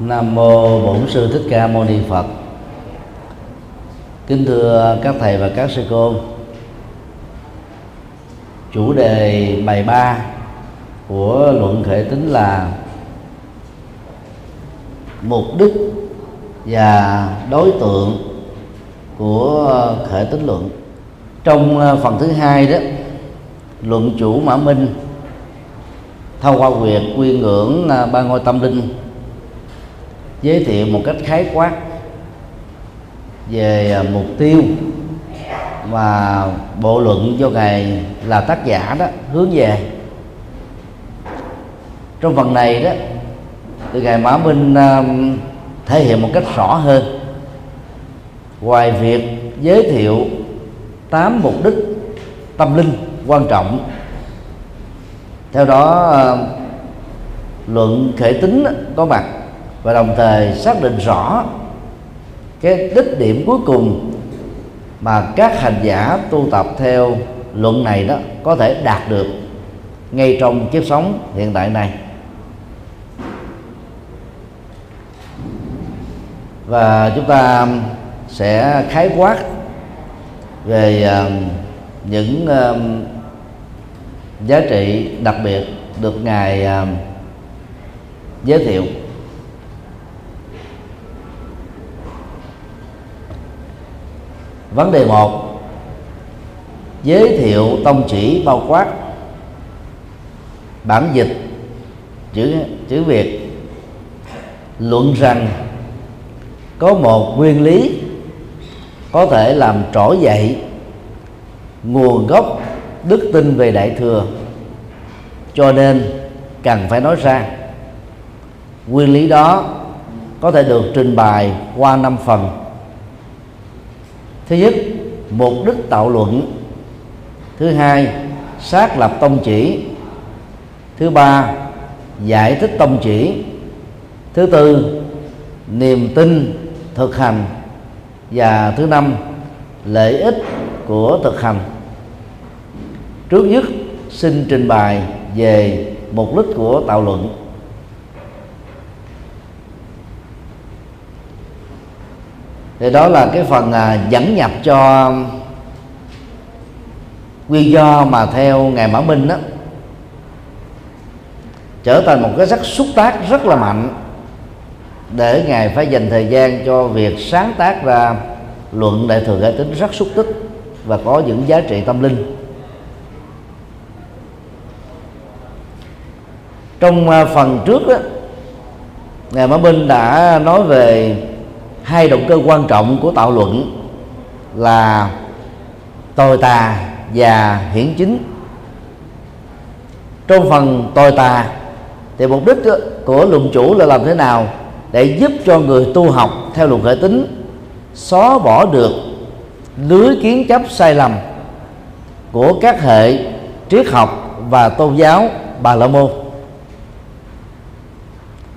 Nam mô Bổn sư Thích Ca Mâu Ni Phật. Kính thưa các thầy và các sư cô. Chủ đề bài 3 của luận khởi tính là mục đích và đối tượng của khởi tính luận. Trong ờ, phần thứ hai đó, luận chủ Mã Minh thông qua việc quy ngưỡng ờ, ba ngôi tâm linh giới thiệu một cách khái quát về à, mục tiêu mà bộ luận do ngài là tác giả đó hướng về. Trong phần này đó, thì ngài mã minh à, thể hiện một cách rõ hơn. Ngoài việc giới thiệu tám mục đích tâm linh quan trọng, theo đó à, luận khởi tính có mặt và đồng thời xác định rõ cái đích điểm cuối cùng mà các hành giả tu tập theo luận này đó có thể đạt được ngay trong kiếp sống hiện tại này. Và chúng ta sẽ khái quát về um, những um, giá trị đặc biệt được ngài um, giới thiệu. Vấn đề một, giới thiệu tông chỉ bao quát bản dịch, chữ chữ việt. Luận rằng có một nguyên lý có thể làm trỗi dậy nguồn gốc đức tin về đại thừa. Cho nên cần phải nói ra, nguyên lý đó có thể được trình bày qua năm phần thứ nhất, mục đích tạo luận. Thứ hai, xác lập tông chỉ. Thứ ba, giải thích tông chỉ. Thứ tư, niềm tin thực hành. Và thứ năm, lợi ích của thực hành. Trước nhất, xin trình bày về mục đích của tạo luận. Thì đó là cái phần à, dẫn nhập cho nguyên do mà theo ngài mã minh đó. Trở thành một cái rất xúc tác rất là mạnh để ngài phải dành thời gian cho việc sáng tác ra luận đại thừa giải tính rất xúc tích và có những giá trị tâm linh. Trong à, phần trước đó ngài mã minh đã nói về hai động cơ quan trọng của tạo luận là tồi tà và hiển chính. Trong phần tồi tà thì mục đích của luận chủ là làm thế nào để giúp cho người tu học theo luận khởi tính xóa bỏ được lưới kiến chấp sai lầm của các hệ triết học và tôn giáo bà la môn.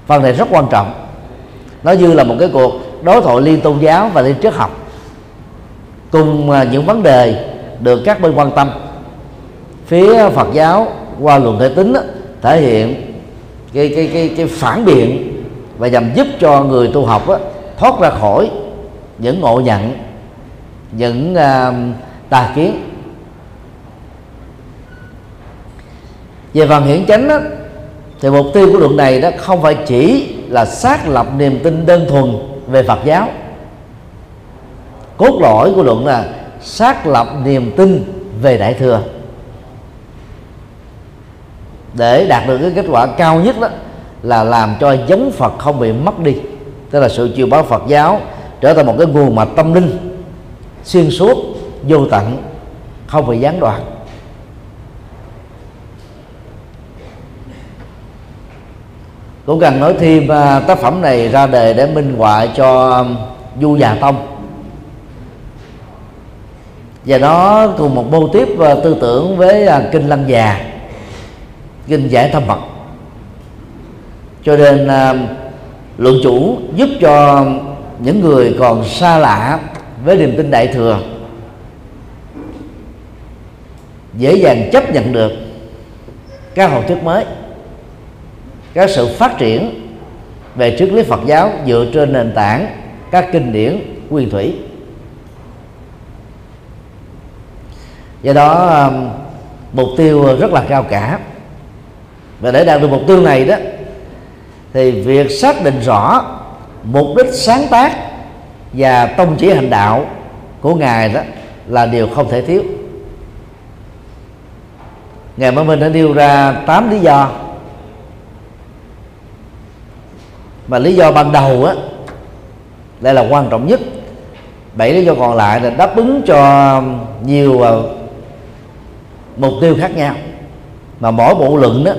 Phần này rất quan trọng. Nó như là một cái cuộc đối thoại liên tôn giáo và liên triết học cùng à, những vấn đề được các bên quan tâm. Phía Phật giáo qua luận thể tính thể hiện cái cái cái cái phản biện và nhằm giúp cho người tu học đó, thoát ra khỏi những ngộ nhận những uh, tà kiến. Về phần hiển chánh đó, thì mục tiêu của luận này đó không phải chỉ là xác lập niềm tin đơn thuần về Phật giáo. Cốt lõi của luận là xác lập niềm tin về đại thừa. Để đạt được cái kết quả cao nhất đó là làm cho giống Phật không bị mất đi. Tức là sự chiều báo Phật giáo trở thành một cái nguồn mạch tâm linh xuyên suốt, vô tận, không bị gián đoạn. Cũng cần nói thêm à, tác phẩm này ra đề để minh họa cho um, du già tông. Và nó cùng một mô tiếp à, tư tưởng với à, kinh lăng già kinh giải thâm mật cho nên à, luận chủ giúp cho um, những người còn xa lạ với niềm tin đại thừa dễ dàng chấp nhận được các học thuyết mới các sự phát triển về triết lý Phật giáo dựa trên nền tảng các kinh điển, nguyên thủy. Do đó um, mục tiêu rất là cao cả. Và để đạt được mục tiêu này đó, thì việc xác định rõ mục đích sáng tác và tông chỉ hành đạo của ngài đó là điều không thể thiếu. Ngài mới mình đã nêu ra 8 lý do mà lý do ban đầu á, đây là quan trọng nhất. Bảy lý do còn lại là đáp ứng cho nhiều à, mục tiêu khác nhau. Mà mỗi bộ luận đó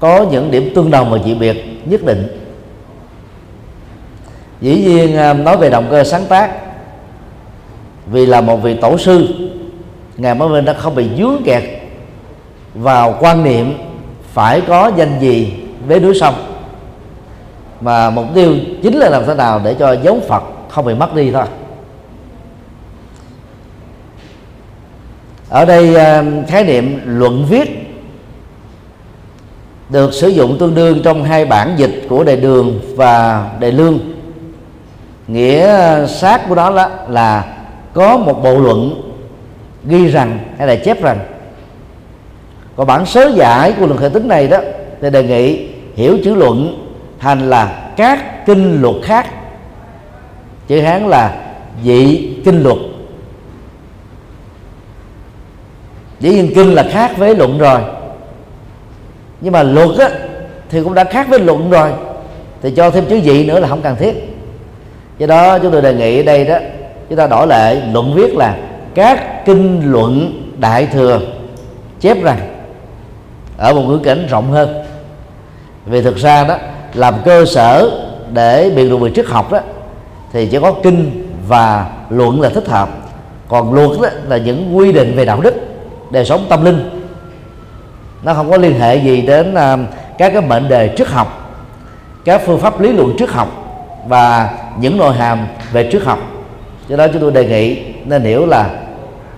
có những điểm tương đồng và dị biệt nhất định. Dĩ nhiên à, nói về động cơ sáng tác, vì là một vị tổ sư, ngài mới minh đã không bị dướng kẹt vào quan niệm phải có danh gì với núi sông mà mục tiêu chính là làm thế nào để cho giống Phật không bị mất đi thôi. Ở đây à, khái niệm luận viết được sử dụng tương đương trong hai bản dịch của đề đường và đề lương. Nghĩa sát của đó là, là có một bộ luận ghi rằng hay là chép rằng. Còn bản sớ giải của luận hệ tính này đó thì đề nghị hiểu chữ luận thành là các kinh luật khác. Chữ hán là dị kinh luật. Dĩ nhiên kinh là khác với luận rồi. Nhưng mà luật á, thì cũng đã khác với luận rồi. Thì cho thêm chữ dị nữa là không cần thiết. Do đó chúng tôi đề nghị ở đây đó chúng ta đổi lại luận viết là các kinh luận đại thừa chép rằng ở một ngữ cảnh rộng hơn. Vì thực ra đó làm cơ sở để biện luận về triết học đó, thì chỉ có kinh và luận là thích hợp. Còn luật đó là những quy định về đạo đức, đời sống tâm linh. Nó không có liên hệ gì đến à, các cái mệnh đề triết học, các phương pháp lý luận triết học và những nội hàm về triết học. Do đó chúng tôi đề nghị nên hiểu là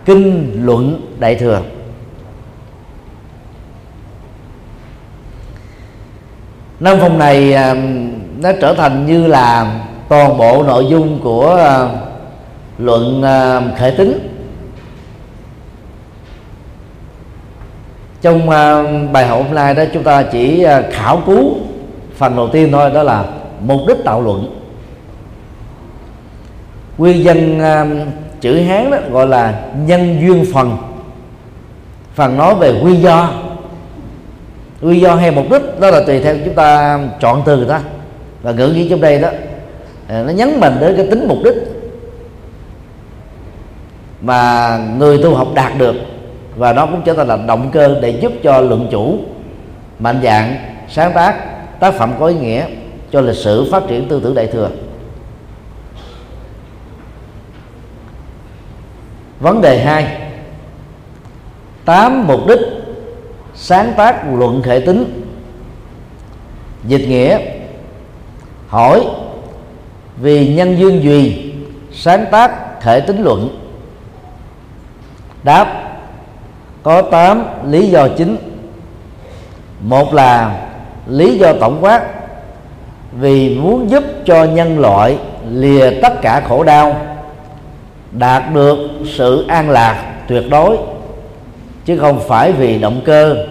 kinh luận đại thừa. Năm phòng này à, nó trở thành như là toàn bộ nội dung của à, luận à, khởi tính. Trong bài học hôm nay đó, chúng ta chỉ khảo cứu phần đầu tiên thôi, đó là mục đích tạo luận. Nguyên dân chữ hán đó gọi là nhân duyên phần. Phần nói về nguyên do nguyên do hay mục đích đó là tùy theo chúng ta chọn từ ta. Và ngữ nghĩa trong đây đó à, nó nhấn mạnh đến cái tính mục đích mà người tu học đạt được. Và nó cũng trở thành là động cơ để giúp cho luận chủ, mạnh dạng, sáng tác tác phẩm có ý nghĩa cho lịch sử phát triển tư tưởng đại thừa. Vấn đề hai, tám mục đích sáng tác luận thể tính. Dịch nghĩa, hỏi vì nhân duyên duy sáng tác thể tính luận? Đáp, có 8 lý do chính. Một là lý do tổng quát, vì muốn giúp cho nhân loại lìa tất cả khổ đau, đạt được sự an lạc tuyệt đối, chứ không phải vì động cơ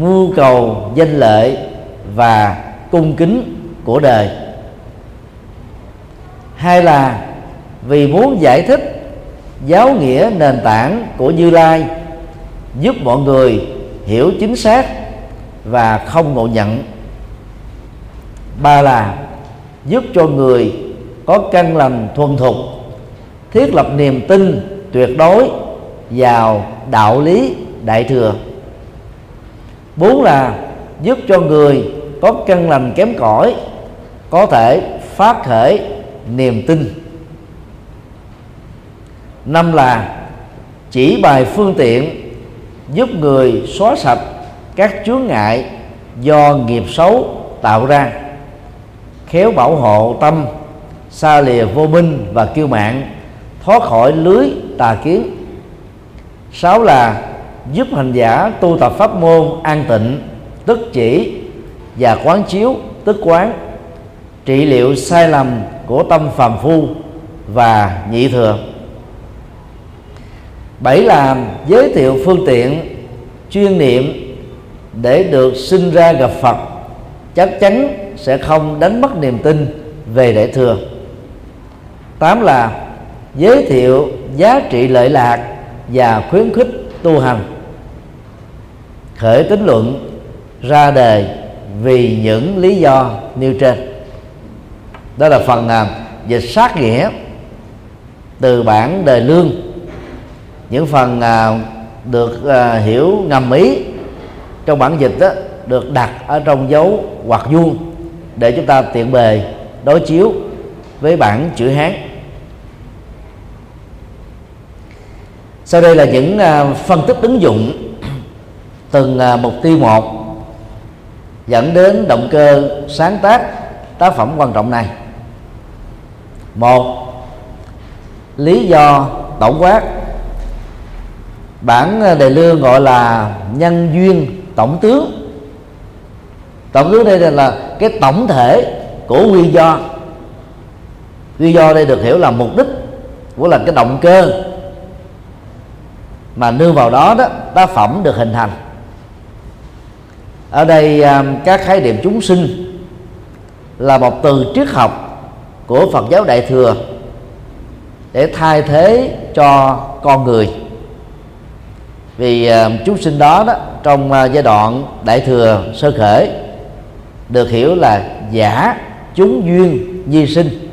mưu cầu, danh lợi và cung kính của đời. Hay là vì muốn giải thích giáo nghĩa nền tảng của như lai giúp mọi người hiểu chính xác và không ngộ nhận. Ba là giúp cho người có căn lành thuần thục, thiết lập niềm tin tuyệt đối vào đạo lý đại thừa bốn là giúp cho người có căn lành kém cỏi, có thể phát khởi niềm tin. Năm là chỉ bài phương tiện giúp người xóa sạch các chướng ngại do nghiệp xấu tạo ra. Khéo bảo hộ tâm, xa lìa vô minh và kiêu mạng thoát khỏi lưới tà kiến. Sáu là giúp hành giả tu tập pháp môn an tịnh, tức chỉ và quán chiếu, tức quán. Trị liệu sai lầm của tâm phàm phu và nhị thừa. Bảy là giới thiệu phương tiện, chuyên niệm để được sinh ra gặp Phật, chắc chắn sẽ không đánh mất niềm tin về đại thừa. Tám là giới thiệu giá trị lợi lạc và khuyến khích tu hành khởi tính luận ra đề vì những lý do nêu trên. Đó là phần à, dịch sát nghĩa từ bản đề lương. Những phần à, được à, hiểu ngầm ý trong bản dịch đó, được đặt ở trong dấu hoặc vuông để chúng ta tiện bề đối chiếu với bản chữ hán. Sau đây là những à, phân tích ứng dụng từng à, mục tiêu một, dẫn đến động cơ sáng tác tác phẩm quan trọng này. Một, lý do tổng quát. Bản à, đề lương gọi là nhân duyên tổng tướng. Tổng tướng đây là cái tổng thể của nguyên do. Nguyên do đây được hiểu là mục đích của là cái động cơ mà nương vào đó đó, tác phẩm được hình thành ở đây à, các khái niệm chúng sinh là một từ triết học của Phật giáo Đại thừa để thay thế cho con người. Vì à, chúng sinh đó đó, trong à, giai đoạn đại thừa sơ khởi, được hiểu là giả chúng duyên di sinh.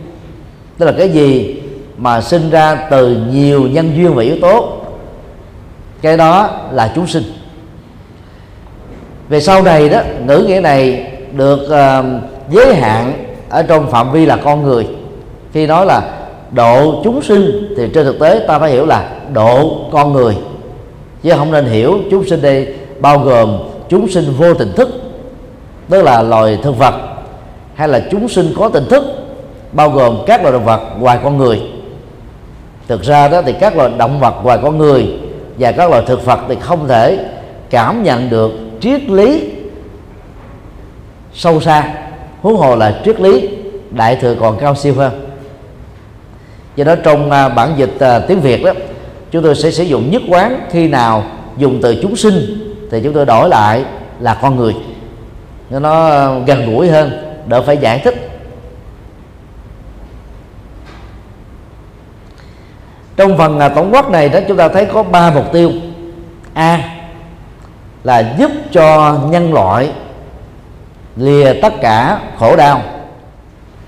Tức là cái gì mà sinh ra từ nhiều nhân duyên và yếu tố, cái đó là chúng sinh về sau này đó ngữ nghĩa này được uh, giới hạn ở trong phạm vi là con người. Khi nói là độ chúng sinh thì trên thực tế ta phải hiểu là độ con người. Chứ không nên hiểu chúng sinh đây bao gồm chúng sinh vô tình thức tức là loài thực vật hay là chúng sinh có tình thức bao gồm các loài động vật ngoài con người. Thực ra đó thì các loài động vật ngoài con người và các loài thực vật thì không thể cảm nhận được triết lý sâu xa. Huống hồ là triết lý đại thừa còn cao siêu hơn. Do đó trong à, bản dịch à, tiếng việt đó, chúng tôi sẽ sử dụng nhất quán khi nào dùng từ chúng sinh thì chúng tôi đổi lại là con người. Nó gần gũi hơn, đỡ phải giải thích. Trong phần à, tổng quát này đó, chúng ta thấy có ba mục tiêu. A là giúp cho nhân loại lìa tất cả khổ đau.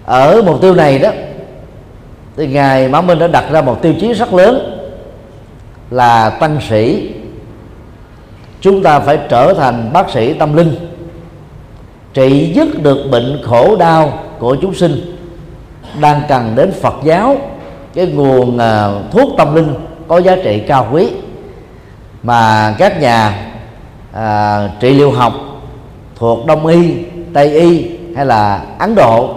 Ở mục tiêu này đó, thì ngài mã minh đã đặt ra một tiêu chí rất lớn là tăng sĩ. Chúng ta phải trở thành bác sĩ tâm linh, trị dứt được bệnh khổ đau của chúng sinh đang cần đến Phật giáo, cái nguồn à, thuốc tâm linh có giá trị cao quý. Mà các nhà à, trị liệu học thuộc đông y tây y hay là ấn độ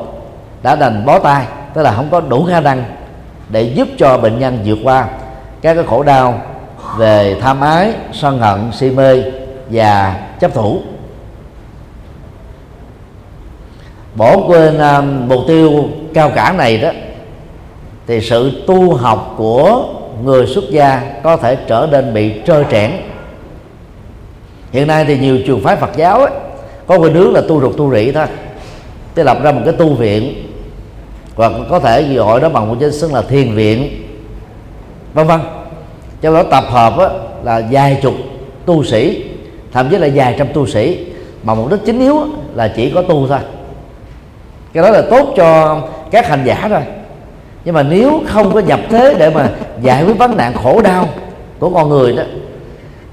đã đành bó tay tức là không có đủ khả năng để giúp cho bệnh nhân vượt qua các cái khổ đau về tham ái sân hận si mê và chấp thủ. Bỏ quên uh, mục tiêu cao cả này đó thì sự tu học của người xuất gia có thể trở nên bị trơ trẽn hiện nay thì nhiều trường phái Phật giáo ấy, có cái hướng là tu ruột tu rỉ thôi. Tức lập ra một cái tu viện hoặc có thể gọi đó bằng một danh xưng là thiền viện vân vân. Trong đó tập hợp á, là vài chục tu sĩ thậm chí là vài trăm tu sĩ mà mục đích chính yếu là chỉ có tu thôi. Cái đó là tốt cho các hành giả rồi nhưng mà nếu không có nhập thế để mà giải quyết vấn nạn khổ đau của con người đó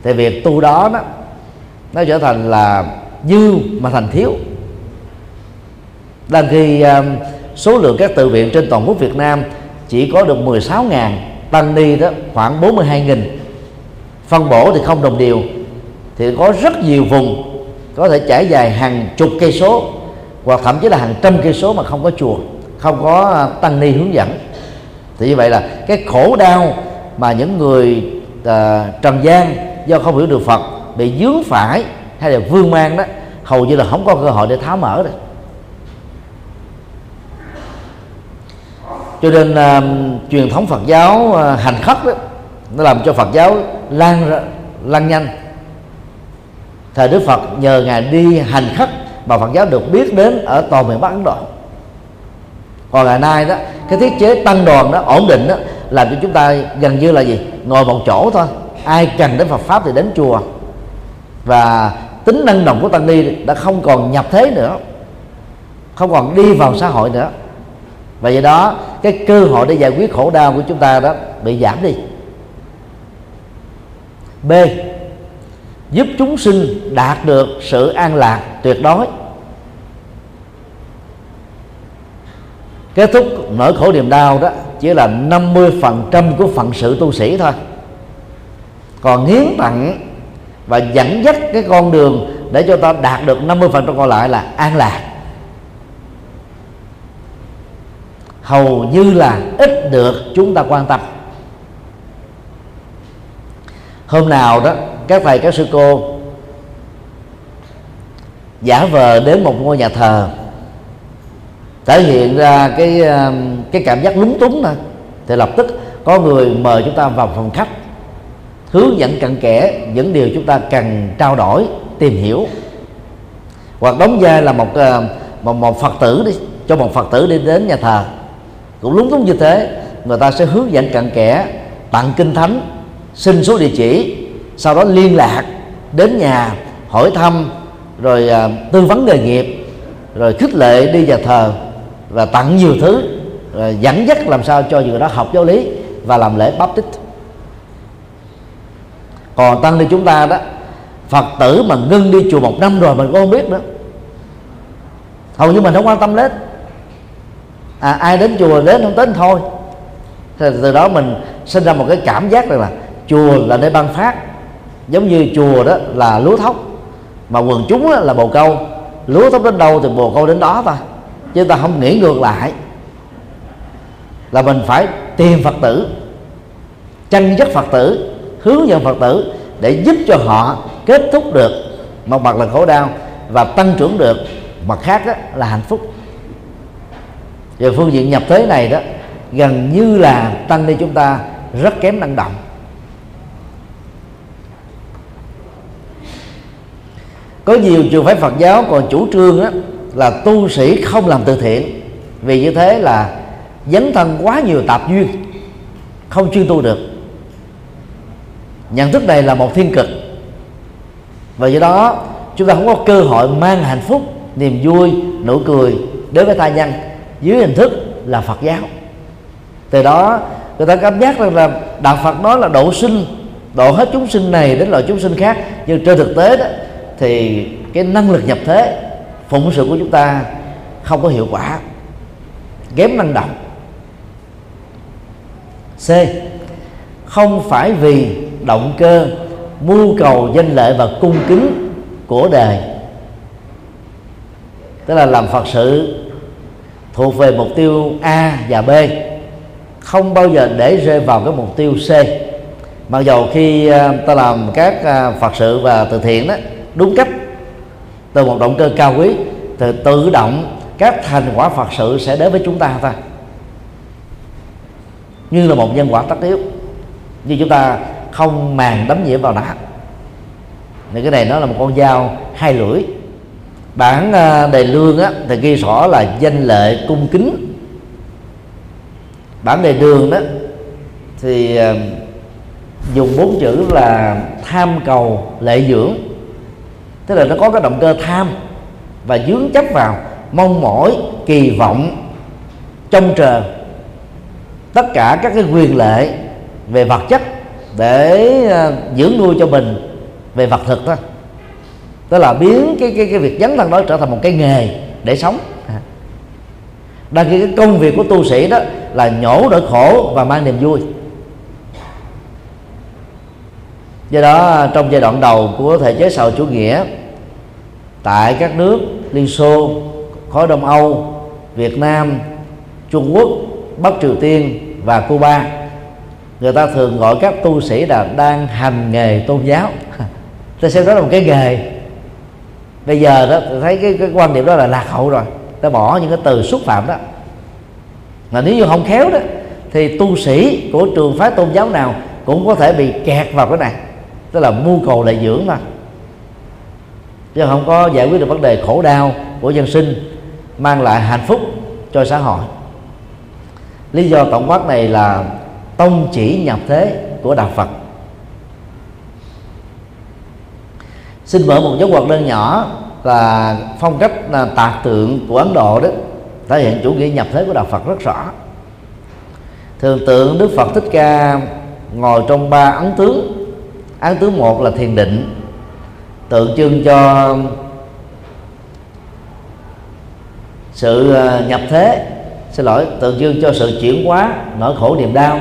thì việc tu đó đó nó trở thành là dư mà thành thiếu. Đang khi à, số lượng các tự viện trên toàn quốc Việt Nam chỉ có được 16.000 tăng ni đó khoảng 42.000 phân bổ thì không đồng đều thì có rất nhiều vùng có thể trải dài hàng chục cây số hoặc thậm chí là hàng trăm cây số mà không có chùa không có à, tăng ni hướng dẫn. Thì như vậy là cái khổ đau mà những người uh, trần gian do không hiểu được Phật bị dướng phải hay là vương mang đó hầu như là không có cơ hội để tháo mở được. Cho nên uh, truyền thống Phật giáo uh, hành khất đó nó làm cho Phật giáo lan lan nhanh. Thời Đức Phật nhờ ngài đi hành khất mà Phật giáo được biết đến ở toàn miền Bắc Ấn Độ. Còn ngày nay đó cái thiết chế tăng đoàn đó ổn định đó làm cho chúng ta gần như là gì? Ngồi một chỗ thôi. Ai cần đến Phật pháp thì đến chùa và tính năng động của tăng ni đã không còn nhập thế nữa, không còn đi vào xã hội nữa. Và do đó, cái cơ hội để giải quyết khổ đau của chúng ta đó bị giảm đi. B, giúp chúng sinh đạt được sự an lạc tuyệt đối. Kết thúc nỗi khổ niềm đau đó chỉ là 50% của phận sự tu sĩ thôi. Còn hiến tặng và dẫn dắt cái con đường để cho ta đạt được 50% còn lại là an lạc. Hầu như là ít được chúng ta quan tâm. Hôm nào đó, các thầy, các sư cô giả vờ đến một ngôi nhà thờ, thể hiện ra cái um, cái cảm giác lúng túng thôi, thì lập tức có người mời chúng ta vào phòng khách hướng dẫn cặn kẽ những điều chúng ta cần trao đổi tìm hiểu. Hoặc đóng vai là một ờ, một, một phật tử đi cho một phật tử đi đến nhà thờ. Cũng lúng túng như thế người ta sẽ hướng dẫn cặn kẽ tặng kinh thánh xin số địa chỉ sau đó liên lạc đến nhà hỏi thăm rồi à, tư vấn nghề nghiệp rồi khích lệ đi nhà thờ và tặng nhiều thứ rồi dẫn dắt làm sao cho người đó học giáo lý và làm lễ báp còn tăng ni chúng ta đó phật tử mà ngưng đi chùa một năm rồi mình cũng không biết nữa. Hầu như mình không quan tâm đến. À, ai đến chùa đến không đến thôi. Thì từ đó mình sinh ra một cái cảm giác rằng là chùa là nơi ban phát. Giống như chùa đó là lúa thóc. Mà quần chúng là bồ câu. Lúa thóc đến đâu thì bồ câu đến đó thôi. Chứ ta không nghĩ ngược lại. Là mình phải tìm phật tử chân chất phật tử hướng dẫn phật tử để giúp cho họ kết thúc được một mặt là khổ đau và tăng trưởng được mặt khác đó là hạnh phúc. Về phương diện nhập thế này đó gần như là tăng ni chúng ta rất kém năng động. Có nhiều trường phái Phật giáo còn chủ trương đó, là tu sĩ không làm từ thiện. Vì như thế là dấn thân quá nhiều tạp duyên không chuyên tu được nhận thức này là một thiên cực. Và do đó, chúng ta không có cơ hội mang hạnh phúc, niềm vui, nụ cười đến với tha nhân dưới hình thức là Phật giáo. Từ đó, người ta cảm giác rằng là đạo Phật đó là độ sinh, độ hết chúng sinh này đến loại chúng sinh khác. Nhưng trên thực tế đó, thì cái năng lực nhập thế, phụng sự của chúng ta không có hiệu quả. Kém năng động. C. Không phải vì động cơ, mưu cầu danh lợi và cung kính của đời tức là làm phật sự thuộc về mục tiêu a và b. Không bao giờ để rơi vào cái mục tiêu c. Mặc dầu khi à, ta làm các à, phật sự và từ thiện đó, đúng cách, từ một động cơ cao quý thì tự động các thành quả phật sự sẽ đến với chúng ta thôi. Như là một nhân quả tất yếu. Như chúng ta không màng đấm nhiễm vào đã thì cái này nó là một con dao hai lưỡi. Bản à, đề lương á, thì ghi rõ là danh lệ cung kính. Bản đề đường đó thì à, dùng bốn chữ là tham cầu lệ dưỡng. Tức là nó có cái động cơ tham và dướng chấp vào mong mỏi kỳ vọng trông chờ tất cả các cái quyền lệ về vật chất để à, dưỡng nuôi cho mình về vật thực đó, tức là biến cái cái cái việc dấn thân đó trở thành một cái nghề để sống. Đang khi cái công việc của tu sĩ đó là nhổ nỗi khổ và mang niềm vui. Do đó à, trong giai đoạn đầu của thể chế xã hội chủ nghĩa tại các nước liên xô khối đông âu việt nam trung quốc bắc triều tiên và cuba người ta thường gọi các tu sĩ là đang hành nghề tôn giáo. Ta xem đó là một cái nghề. Bây giờ đó thấy cái, cái quan điểm đó là lạc hậu rồi. Ta bỏ những cái từ xúc phạm đó. Mà nếu như không khéo đó thì tu sĩ của trường phái tôn giáo nào cũng có thể bị kẹt vào cái này. Tức là mưu cầu lợi dưỡng mà, chứ không có giải quyết được vấn đề khổ đau của dân sinh mang lại hạnh phúc cho xã hội. Lý do tổng quát này là tông chỉ nhập thế của đạo phật. Xin mở một dấu hoạt đơn nhỏ là phong cách là tạc tượng của ấn độ đó, thể hiện chủ nghĩa nhập thế của đạo phật rất rõ. Thường tượng đức phật thích ca ngồi trong ba ấn tướng. Ấn tướng một là thiền định, tượng trưng cho sự à, nhập thế. Xin lỗi, tượng trưng cho sự chuyển hóa, nỗi khổ niềm đau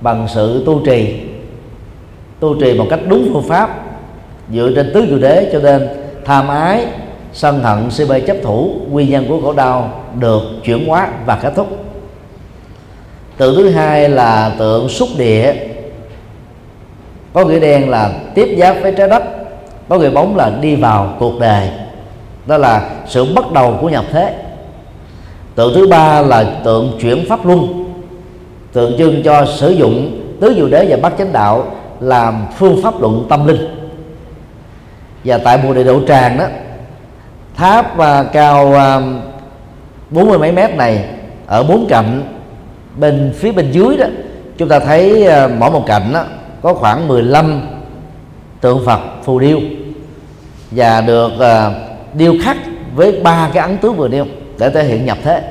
bằng sự tu trì. Tu trì một cách đúng phương pháp, dựa trên tứ diệu đế cho nên tham ái, sân hận si mê chấp thủ nguyên nhân của khổ đau được chuyển hóa và kết thúc. Tượng thứ hai là tượng xúc địa. Có nghĩa đen là tiếp giáp với trái đất, có người bóng là đi vào cuộc đời. Đó là sự bắt đầu của nhập thế. Tượng thứ ba là tượng chuyển pháp luân tượng trưng cho sử dụng tứ diệu đế và bát chánh đạo làm phương pháp luận tâm linh. Và tại bồ đề đậu tràng đó tháp và cao uh, bốn mươi mấy mét này ở bốn cạnh bên phía bên dưới đó chúng ta thấy à, mỗi một cạnh đó có khoảng 15 tượng Phật phù điêu. Và được uh, điêu khắc với ba cái ấn tướng vừa nêu để thể hiện nhập thế.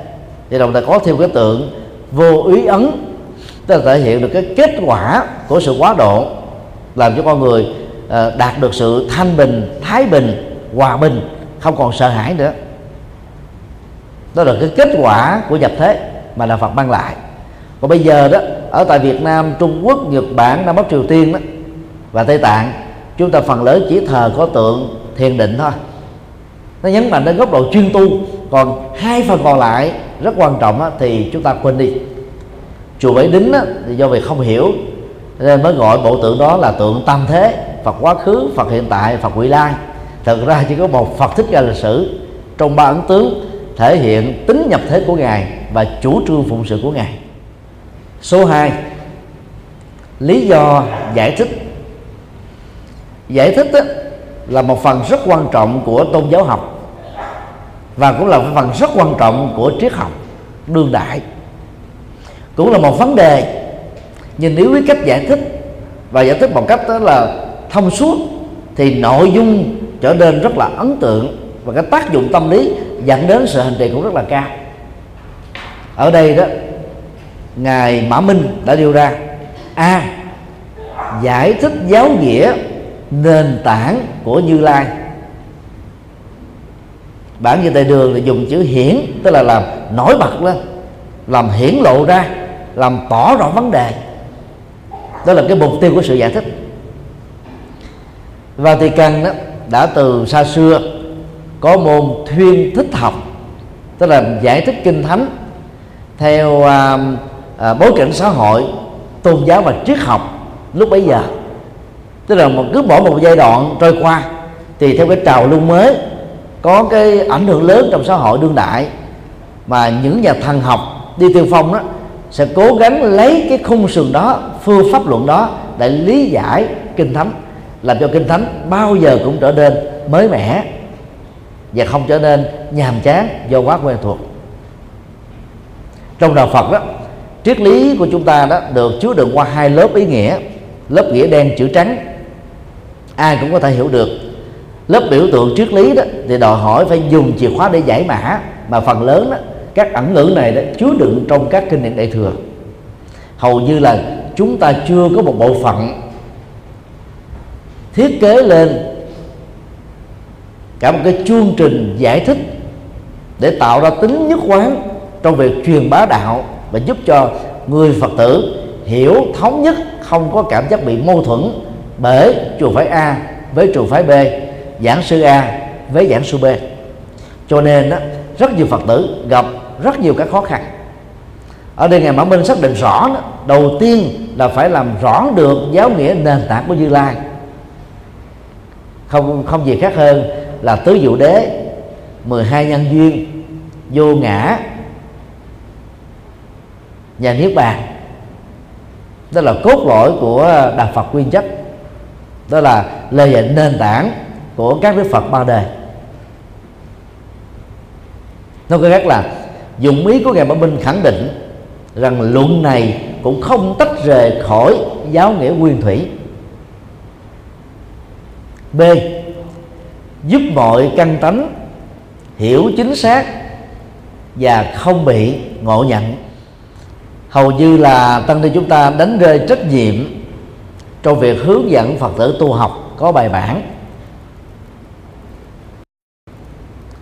Thì đồng thời có thêm cái tượng vô ý ấn tức là thể hiện được cái kết quả của sự quá độ làm cho con người uh, đạt được sự thanh bình thái bình hòa bình không còn sợ hãi nữa. Đó là cái kết quả của nhập thế mà đạo Phật mang lại. Còn bây giờ đó ở tại Việt Nam Trung Quốc Nhật Bản Nam Bắc Triều Tiên đó và Tây Tạng chúng ta phần lớn chỉ thờ có tượng thiền định thôi. Nó nhấn mạnh đến góc độ chuyên tu còn hai phần còn lại rất quan trọng đó, thì chúng ta quên đi chùa Bảy Đính á, thì do vì không hiểu nên mới gọi bộ tượng đó là tượng tam thế Phật quá khứ Phật hiện tại Phật vị lai. Thực ra chỉ có một Phật thích ca lịch sử trong ba ấn tướng thể hiện tính nhập thế của ngài và chủ trương phụng sự của ngài. Số 2 lý do giải thích. Giải thích á, là một phần rất quan trọng của tôn giáo học và cũng là một phần rất quan trọng của triết học đương đại cũng là một vấn đề. Nhưng nếu biết cách giải thích và giải thích một cách đó là thông suốt, thì nội dung trở nên rất là ấn tượng và cái tác dụng tâm lý dẫn đến sự hành trì cũng rất là cao. Ở đây đó, ngài mã minh đã đưa ra, a, giải thích giáo nghĩa nền tảng của như lai. Bản như tại đường là dùng chữ hiển, tức là làm nổi bật lên, làm hiển lộ ra làm tỏ rõ vấn đề. Đó là cái mục tiêu của sự giải thích. Và thì cần đó đã từ xa xưa có môn thuyên thích học tức là giải thích kinh thánh theo à, à, bối cảnh xã hội tôn giáo và triết học lúc bấy giờ. Tức là một cứ mỗi một giai đoạn trôi qua thì theo cái trào lưu mới có cái ảnh hưởng lớn trong xã hội đương đại mà những nhà thần học đi tiên phong đó sẽ cố gắng lấy cái khung sườn đó, phương pháp luận đó để lý giải kinh thánh. Làm cho kinh thánh bao giờ cũng trở nên mới mẻ và không trở nên nhàm chán do quá quen thuộc. Trong đạo Phật đó, triết lý của chúng ta đó được chứa đựng qua hai lớp ý nghĩa. Lớp nghĩa đen chữ trắng, ai cũng có thể hiểu được. Lớp biểu tượng triết lý đó thì đòi hỏi phải dùng chìa khóa để giải mã, mà phần lớn đó các ẩn ngữ này đã chứa đựng trong các kinh điển đại thừa. Hầu như là chúng ta chưa có một bộ phận thiết kế lên cả một cái chương trình giải thích để tạo ra tính nhất quán trong việc truyền bá đạo và giúp cho người phật tử hiểu thống nhất không có cảm giác bị mâu thuẫn bởi trường phái A với trường phái B giảng sư A với giảng sư B. Cho nên đó, rất nhiều phật tử gặp rất nhiều các khó khăn. Ở đây ngài mã minh xác định rõ đó, đầu tiên là phải làm rõ được giáo nghĩa nền tảng của như lai. Không không gì khác hơn là tứ diệu đế 12 nhân duyên vô ngã và niết bàn. Đó là cốt lõi của đạo Phật nguyên chất. Đó là lời dạy nền tảng của các đức Phật Ba đời nói cách khác là dụng ý của ngài Bảo Minh khẳng định rằng luận này cũng không tách rời khỏi giáo nghĩa nguyên thủy. B. Giúp mọi căn tánh hiểu chính xác và không bị ngộ nhận. Hầu như là tăng ni chúng ta đánh rơi trách nhiệm trong việc hướng dẫn phật tử tu học có bài bản.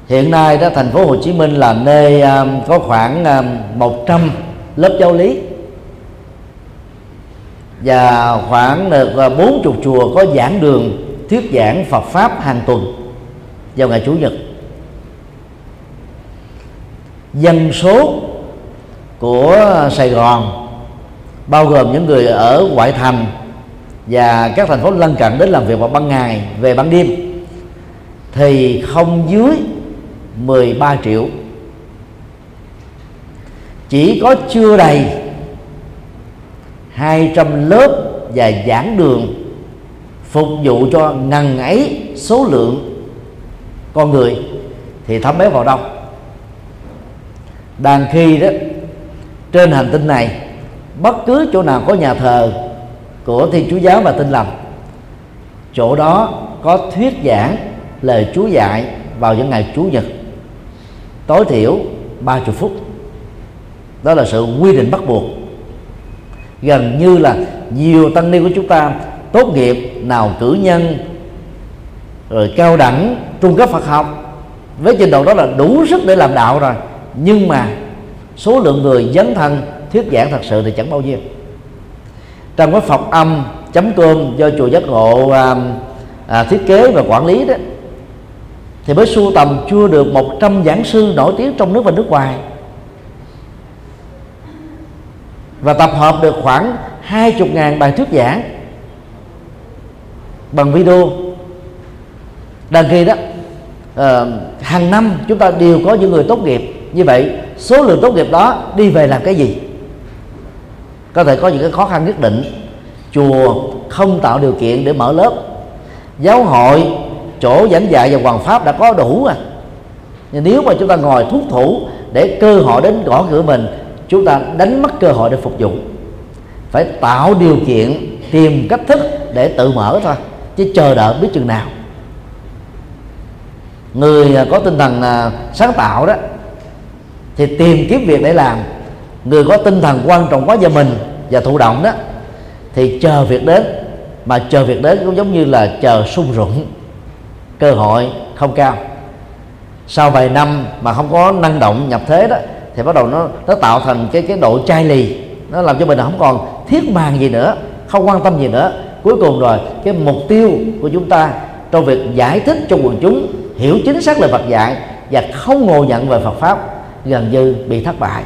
Hiện nay đó thành phố Hồ Chí Minh là nơi um, có khoảng à, um, 100 lớp giáo lý. Và khoảng được uh, 40 chùa có giảng đường thuyết giảng Phật pháp hàng tuần vào ngày chủ nhật. Dân số của Sài Gòn bao gồm những người ở ngoại thành và các thành phố lân cận đến làm việc vào ban ngày về ban đêm thì không dưới 13 triệu. Chỉ có chưa đầy 200 lớp và giảng đường phục vụ cho ngần ấy số lượng con người thì thấm bé vào đâu đang khi đó, trên hành tinh này, bất cứ chỗ nào có nhà thờ của thiên chúa giáo và tinh lành, chỗ đó có thuyết giảng lời chúa dạy vào những ngày chủ nhật tối thiểu 30 phút. Đó là sự quy định bắt buộc. Gần như là nhiều tăng ni của chúng ta tốt nghiệp nào cử nhân rồi cao đẳng trung cấp Phật học với trình độ đó là đủ sức để làm đạo rồi. Nhưng mà số lượng người dấn thân thuyết giảng thật sự thì chẳng bao nhiêu. Trong cái phật âm chấm cơm do chùa giác ngộ à, à, thiết kế và quản lý đó thì mới sưu tầm chưa được 100 giảng sư nổi tiếng trong nước và nước ngoài. Và tập hợp được khoảng 20.000 bài thuyết giảng bằng video. Đăng ký đó uh, hàng năm chúng ta đều có những người tốt nghiệp. Như vậy số lượng tốt nghiệp đó đi về làm cái gì? Có thể có những cái khó khăn nhất định. Chùa không tạo điều kiện để mở lớp. Giáo hội chỗ giảng dạy và hoàng pháp đã có đủ à. Nhưng nếu mà chúng ta ngồi thuốc thủ để cơ hội đến gõ cửa mình, chúng ta đánh mất cơ hội để phục vụ. Phải tạo điều kiện, tìm cách thức để tự mở thôi, chứ chờ đợi biết chừng nào. Người à, có tinh thần à, sáng tạo đó, thì tìm kiếm việc để làm. Người có tinh thần quan trọng quá về mình và thụ động đó, thì chờ việc đến. Mà chờ việc đến cũng giống như là chờ sung rụng cơ hội không cao. Sau vài năm mà không có năng động nhập thế đó, thì bắt đầu nó nó tạo thành cái cái độ chai lì. Nó làm cho mình không còn thiết màng gì nữa, không quan tâm gì nữa. Cuối cùng rồi, cái mục tiêu của chúng ta trong việc giải thích cho quần chúng hiểu chính xác lời Phật dạy và không ngộ nhận về Phật pháp gần như bị thất bại.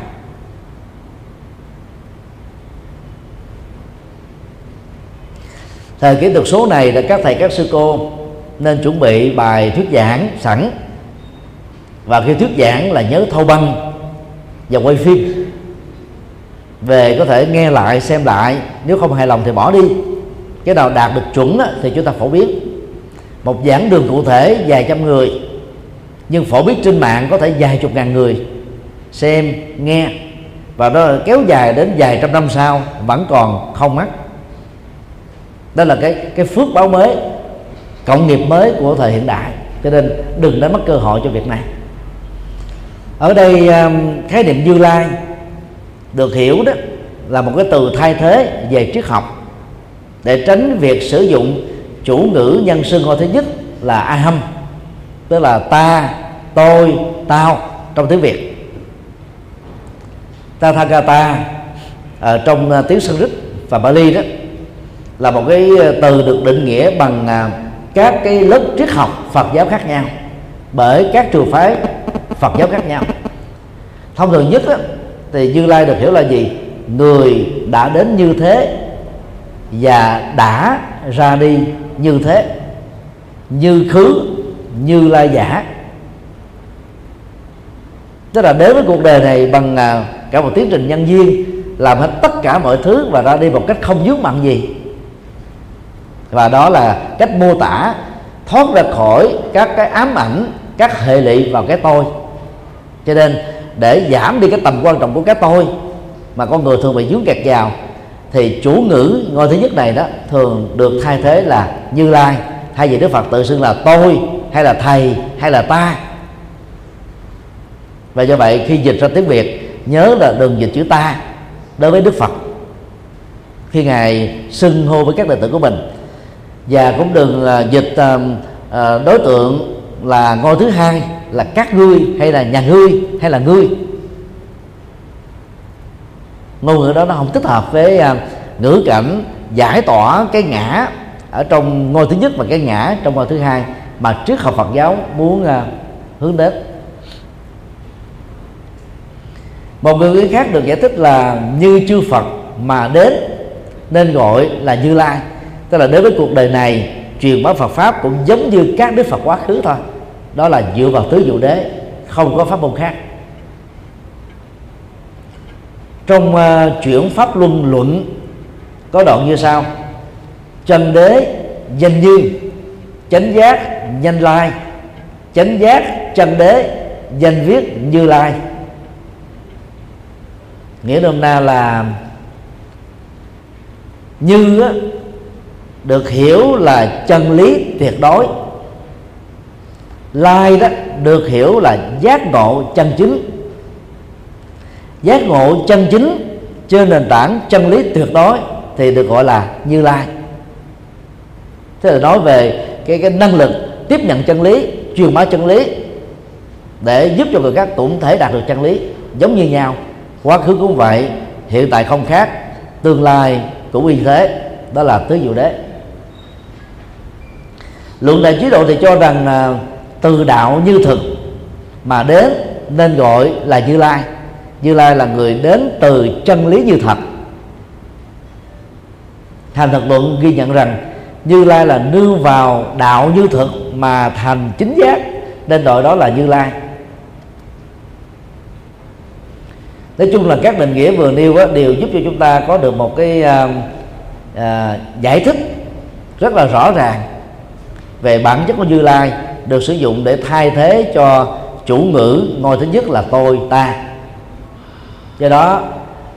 Thời kỹ thuật số này là các thầy, các sư cô nên chuẩn bị bài thuyết giảng sẵn. Và khi thuyết giảng là nhớ thâu băng và quay phim. Về có thể nghe lại, xem lại, nếu không hài lòng thì bỏ đi. Cái nào đạt được chuẩn thì chúng ta phổ biến. Một giảng đường cụ thể vài trăm người, nhưng phổ biến trên mạng có thể vài chục ngàn người xem, nghe. Và nó kéo dài đến vài trăm năm sau, vẫn còn không mắc. Đó là cái cái phước báo mới cộng nghiệp mới của thời hiện đại. Cho nên đừng đánh mất cơ hội cho việc này. Ở đây um, khái niệm như lai được hiểu đó là một cái từ thay thế về triết học để tránh việc sử dụng chủ ngữ nhân xưng ngôi thứ nhất là aham, tức là ta, tôi, tao trong tiếng việt. Tathagata ở trong ờ, tiếng Sanskrit và Bali đó là một cái ờ, từ được định nghĩa bằng à, các cái lớp triết học Phật giáo khác nhau. Bởi các trường phái Phật giáo khác nhau. Thông thường nhất đó, thì Như Lai được hiểu là gì? Người đã đến như thế và đã ra đi như thế. Như khứ như lai giả. Tức là đến với cuộc đời này bằng à, cả một tiến trình nhân duyên làm hết tất cả mọi thứ và ra đi một cách không dướng mặn gì và đó là cách mô tả, thoát ra khỏi các cái ám ảnh, các hệ lụy vào cái tôi. Cho nên, để giảm đi cái tầm quan trọng của cái tôi mà con người thường bị dướng kẹt vào, thì chủ ngữ ngôi thứ nhất này đó thường được thay thế là như lai, thay vì đức phật tự xưng là tôi, hay là thầy, hay là ta. Và do vậy, khi dịch ra tiếng việt, nhớ là đừng dịch chữ ta đối với đức phật. Khi ngài xưng hô với các đệ tử của mình và cũng đừng là dịch à, à, đối tượng là ngôi thứ hai, là các ngươi hay là nhà ngươi hay là ngươi. Ngôn ngữ đó nó không thích hợp với à, ngữ cảnh giải tỏa cái ngã ở trong ngôi thứ nhất và cái ngã trong ngôi thứ hai mà trước học Phật giáo muốn hướng đến. Một người khác được giải thích là như chư Phật mà đến nên gọi là Như Lai tức là đối với cuộc đời này truyền bá Phật pháp cũng giống như các đức Phật quá khứ thôi. Đó là dựa vào tứ diệu đế không có pháp môn khác. Trong uh, chuyển pháp luân luận có đoạn như sau. Chân đế danh như chánh giác danh lai. Chánh giác chân đế danh viết như lai. Nghĩa nôm na là như á, được hiểu là chân lý tuyệt đối. Lai đó được hiểu là giác ngộ chân chính. Giác ngộ chân chính trên nền tảng chân lý tuyệt đối thì được gọi là như lai. Thế là nói về cái cái năng lực tiếp nhận chân lý, truyền bá chân lý để giúp cho người khác cũng thể đạt được chân lý. Giống như nhau, quá khứ cũng vậy, hiện tại không khác, tương lai cũng như thế, đó là tứ diệu đế luận đại chế độ thì cho rằng là từ đạo như thực mà đến nên gọi là như lai. Như lai là người đến từ chân lý như thật. Thành thật luận ghi nhận rằng như lai là nương vào đạo như thực mà thành chính giác nên gọi đó là như lai. Nói chung là các định nghĩa vừa nêu đó, đều giúp cho chúng ta có được một cái uh, uh, giải thích rất là rõ ràng về bản chất của như lai được sử dụng để thay thế cho chủ ngữ ngôi thứ nhất là tôi ta. Do đó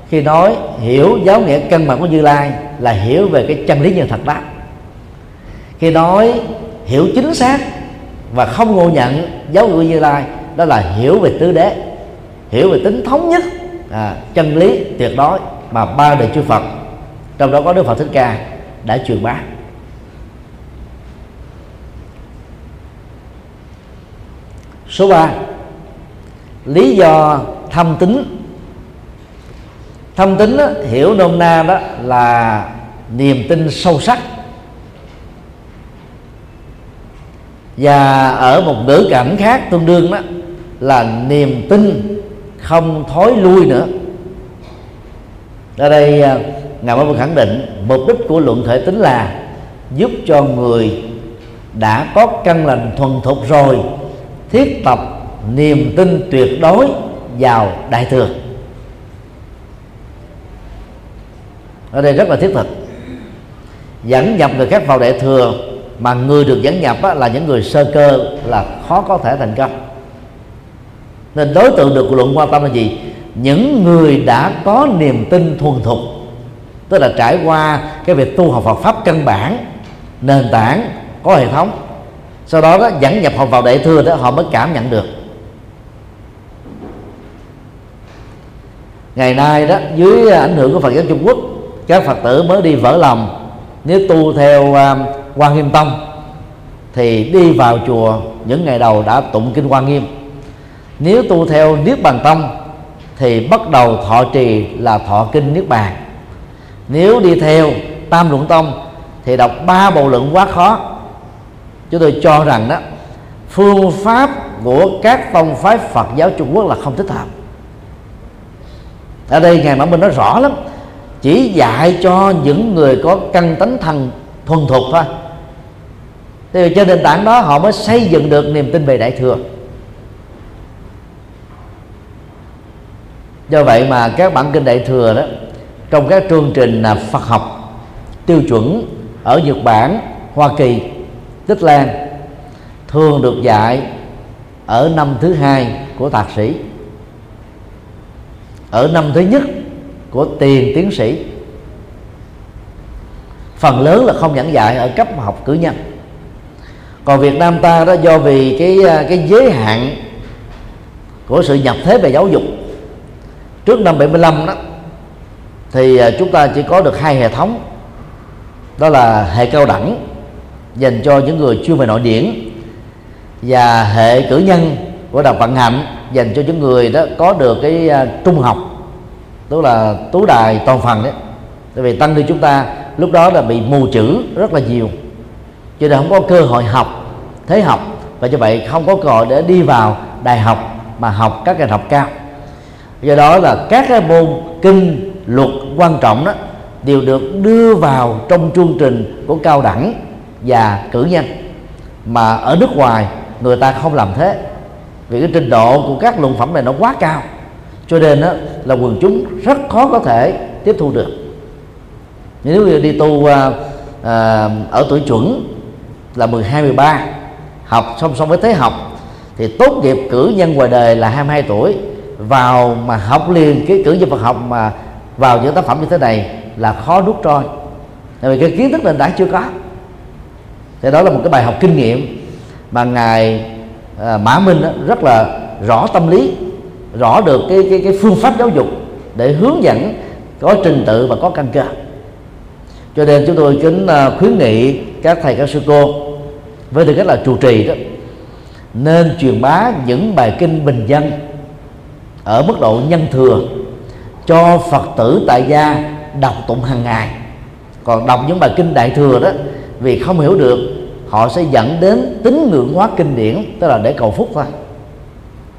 khi nói hiểu giáo nghĩa căn bản của như lai là hiểu về cái chân lý nhân thật đó. Khi nói hiểu chính xác và không ngộ nhận giáo nghĩa như lai đó là hiểu về tứ đế hiểu về tính thống nhất à, chân lý tuyệt đối mà ba đời chư Phật trong đó có Đức Phật Thích Ca đã truyền bá. Số 3 lý do thâm tính thâm tính đó, hiểu nôm na đó là niềm tin sâu sắc. Và ở một ngữ cảnh khác tương đương đó là niềm tin không thối lui nữa. Ở đây à, ngài mới khẳng định mục đích của luận thể tính là giúp cho người đã có căn lành thuần thục rồi thiết tập niềm tin tuyệt đối vào đại thừa. Ở đây rất là thiết thực. Dẫn nhập người khác vào đại thừa mà người được dẫn nhập là những người sơ cơ, là khó có thể thành công. Nên đối tượng được luận quan tâm là gì? Những người đã có niềm tin thuần thục, tức là trải qua cái việc tu học Phật pháp căn bản, nền tảng, có hệ thống sau đó đó dẫn nhập học vào đại thừa đó họ mới cảm nhận được. Ngày nay đó dưới ảnh hưởng của Phật giáo Trung Quốc các Phật tử mới đi vỡ lòng. Nếu tu theo uh, Quan Nghiêm Tông thì đi vào chùa những ngày đầu đã tụng kinh Quan Nghiêm. Nếu tu theo Niết Bàn Tông thì bắt đầu thọ trì là thọ kinh Niết Bàn. Nếu đi theo Tam Luận Tông thì đọc ba bộ luận quá khó chúng tôi cho rằng đó phương pháp của các tông phái Phật giáo Trung Quốc là không thích hợp. Ở đây ngài Mã Minh nói rõ lắm chỉ dạy cho những người có căn tánh thần thuần thục thôi. Thì trên nền tảng đó họ mới xây dựng được niềm tin về đại thừa. Do vậy mà các bản kinh đại thừa đó trong các chương trình là Phật học tiêu chuẩn ở Nhật Bản, Hoa Kỳ, Tích Lan, thường được dạy ở năm thứ hai của thạc sĩ, ở năm thứ nhất của tiền tiến sĩ. Phần lớn là không giảng dạy ở cấp học cử nhân. Còn Việt Nam ta đó, do vì cái cái giới hạn của sự nhập thế về giáo dục, trước năm 75 đó, thì à, chúng ta chỉ có được hai hệ thống, đó là hệ cao đẳng dành cho những người chuyên về nội điển. Và hệ cử nhân của đạo vận hạnh dành cho những người đó có được cái uh, trung học tức là tú đài toàn phần đấy. Tại vì tăng ni chúng ta lúc đó là bị mù chữ rất là nhiều cho nên không có cơ hội học thế học. Và như vậy không có cơ hội để đi vào đại học mà học các ngành học cao. Do đó là các cái môn kinh luật quan trọng đó đều được đưa vào trong chương trình của cao đẳng và cử nhân. Mà ở nước ngoài người ta không làm thế. Vì cái trình độ của các luận phẩm này nó quá cao. Cho nên đó, là quần chúng rất khó có thể tiếp thu được. Nếu như đi tu à, à, ở tuổi chuẩn là 12 13 học song song với thế học thì tốt nghiệp cử nhân ngoài đời là 22 tuổi vào mà học liền cái cử nhân Phật học mà vào những tác phẩm như thế này là khó nuốt trôi. Tại vì cái kiến thức nền tảng chưa có thế đó là một cái bài học kinh nghiệm mà ngài à, Mã Minh đó, rất là rõ tâm lý rõ được cái cái cái phương pháp giáo dục để hướng dẫn có trình tự và có căn cơ. Cho nên chúng tôi kính à, khuyến nghị các thầy các sư cô với tư cách là trụ trì đó nên truyền bá những bài kinh bình dân ở mức độ nhân thừa cho phật tử tại gia đọc tụng hàng ngày. Còn đọc những bài kinh đại thừa đó vì không hiểu được, họ sẽ dẫn đến tín ngưỡng hóa kinh điển, tức là để cầu phúc thôi.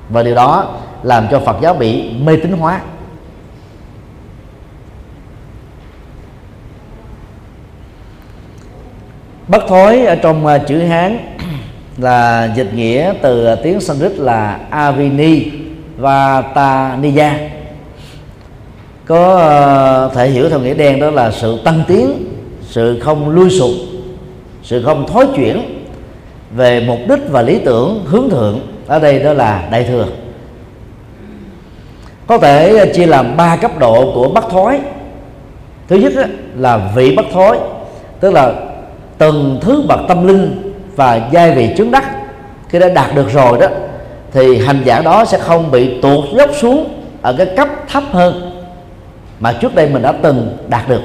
Và điều đó làm cho Phật giáo bị mê tín hóa. Bất thối ở trong à, chữ hán là dịch nghĩa từ tiếng Sanskrit là Avini và Taniya có à, thể hiểu theo nghĩa đen đó là sự tăng tiến, sự không lui sụp sự không thối chuyển về mục đích và lý tưởng hướng thượng ở đây đó là đại thừa. Có thể chia làm ba cấp độ của bắt thối thứ nhất là vị bắt thối tức là từng thứ bậc tâm linh và giai vị chứng đắc. Khi đã đạt được rồi đó thì hành giả đó sẽ không bị tuột dốc xuống ở cái cấp thấp hơn mà trước đây mình đã từng đạt được.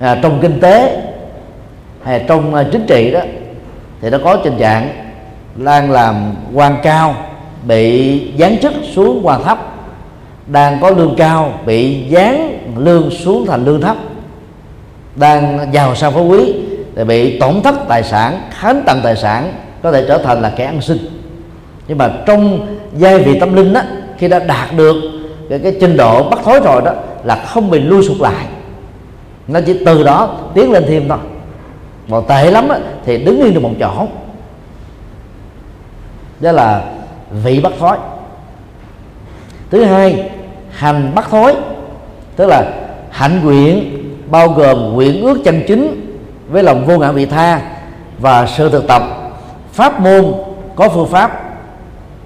À, trong kinh tế hay trong ờ, chính trị đó thì nó có tình trạng đang làm quan cao bị giáng chức xuống quan thấp đang có lương cao bị giáng lương xuống thành lương thấp đang giàu sang phú quý thì bị tổn thất tài sản khánh tặng tài sản có thể trở thành là kẻ ăn xin. Nhưng mà trong giai vị tâm linh đó khi đã đạt được cái, cái trình độ bắt thối rồi đó là không bị lui sụt lại. Nó chỉ từ đó tiến lên thêm thôi mà tệ lắm á, thì đứng yên được một chỗ. Đó là vị bắt thối thứ hai hành bắt thối tức là hạnh nguyện bao gồm nguyện ước chân chính với lòng vô ngã vị tha và sự thực tập. Pháp môn có phương pháp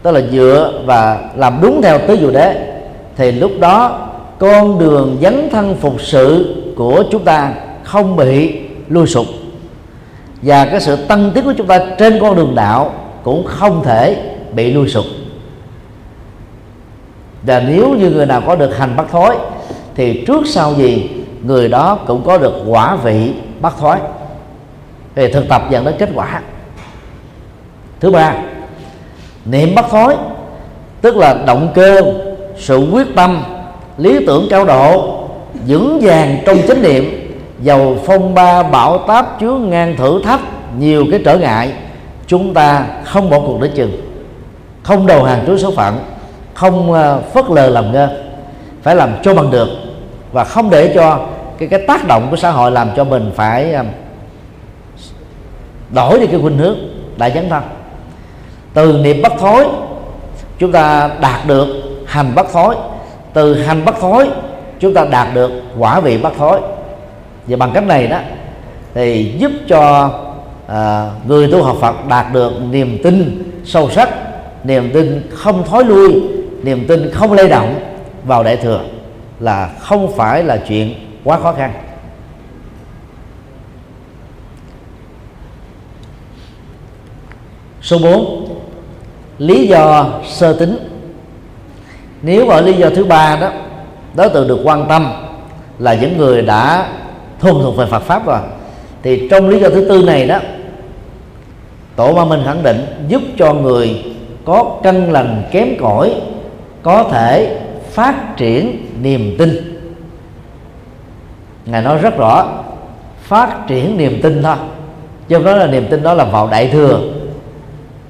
tức là dựa và làm đúng theo tứ diệu đế. Thì lúc đó con đường dấn thân phục sự của chúng ta không bị lui sụp và cái sự tăng tiến của chúng ta trên con đường đạo cũng không thể bị lui sụp. Và nếu như người nào có được hành bắt thối, thì trước sau gì người đó cũng có được quả vị bắt thối. Thì thực tập dẫn đến kết quả. Thứ ba, niệm bắt thối, tức là động cơ, sự quyết tâm, lý tưởng cao độ, vững vàng trong chánh niệm dầu phong ba bão táp chứa ngang thử thách, nhiều cái trở ngại. Chúng ta không bỏ cuộc đến chừng. Không đầu hàng trước số phận, không ờ, phớt lờ làm ngơ. Phải làm cho bằng được và không để cho cái cái tác động của xã hội làm cho mình phải ờ, đổi đi cái khuynh hướng đại chấn thân. Từ niệm bất thối, chúng ta đạt được hành bất thối. Từ hành bất thối, chúng ta đạt được quả vị bất thối và bằng cách này đó thì giúp cho à, người tu học Phật đạt được niềm tin sâu sắc niềm tin không thối lui niềm tin không lay động vào đại thừa là không phải là chuyện quá khó khăn. Số 4 lý do sơ tính nếu ở lý do thứ ba đó đối tượng được quan tâm là những người đã thuần thuộc về Phật pháp rồi. Thì trong lý do thứ tư này đó, tổ ma minh khẳng định giúp cho người có căn lành kém cỏi có thể phát triển niềm tin. Ngài nói rất rõ, phát triển niềm tin thôi. Chứ đó nói là niềm tin đó là vào đại thừa.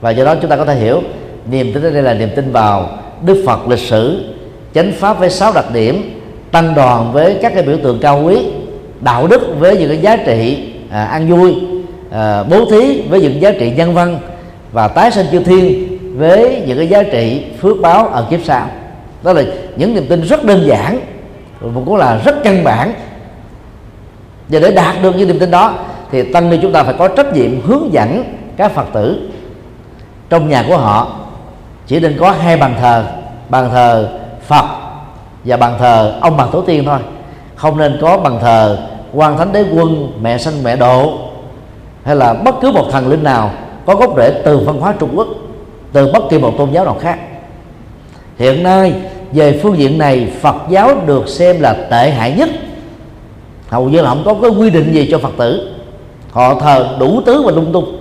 Và do đó chúng ta có thể hiểu, niềm tin ở đây là niềm tin vào đức phật lịch sử, chánh pháp với sáu đặc điểm, tăng đoàn với các cái biểu tượng cao quý đạo đức với những cái giá trị à, ăn vui à, bố thí với những giá trị nhân văn và tái sinh chư thiên với những cái giá trị phước báo ở kiếp sau. Đó là những niềm tin rất đơn giản và cũng là rất căn bản. Và để đạt được những niềm tin đó thì tăng ni chúng ta phải có trách nhiệm hướng dẫn các phật tử. Trong nhà của họ chỉ nên có hai bàn thờ bàn thờ phật và bàn thờ ông bà tổ tiên thôi không nên có bàn thờ quan thánh đế quân, mẹ sanh, mẹ độ. Hay là bất cứ một thần linh nào có gốc rễ từ văn hóa trung quốc, từ bất kỳ một tôn giáo nào khác. Hiện nay, về phương diện này, phật giáo được xem là tệ hại nhất. Hầu như là không có cái quy định gì cho phật tử. Họ thờ đủ tứ và lung tung.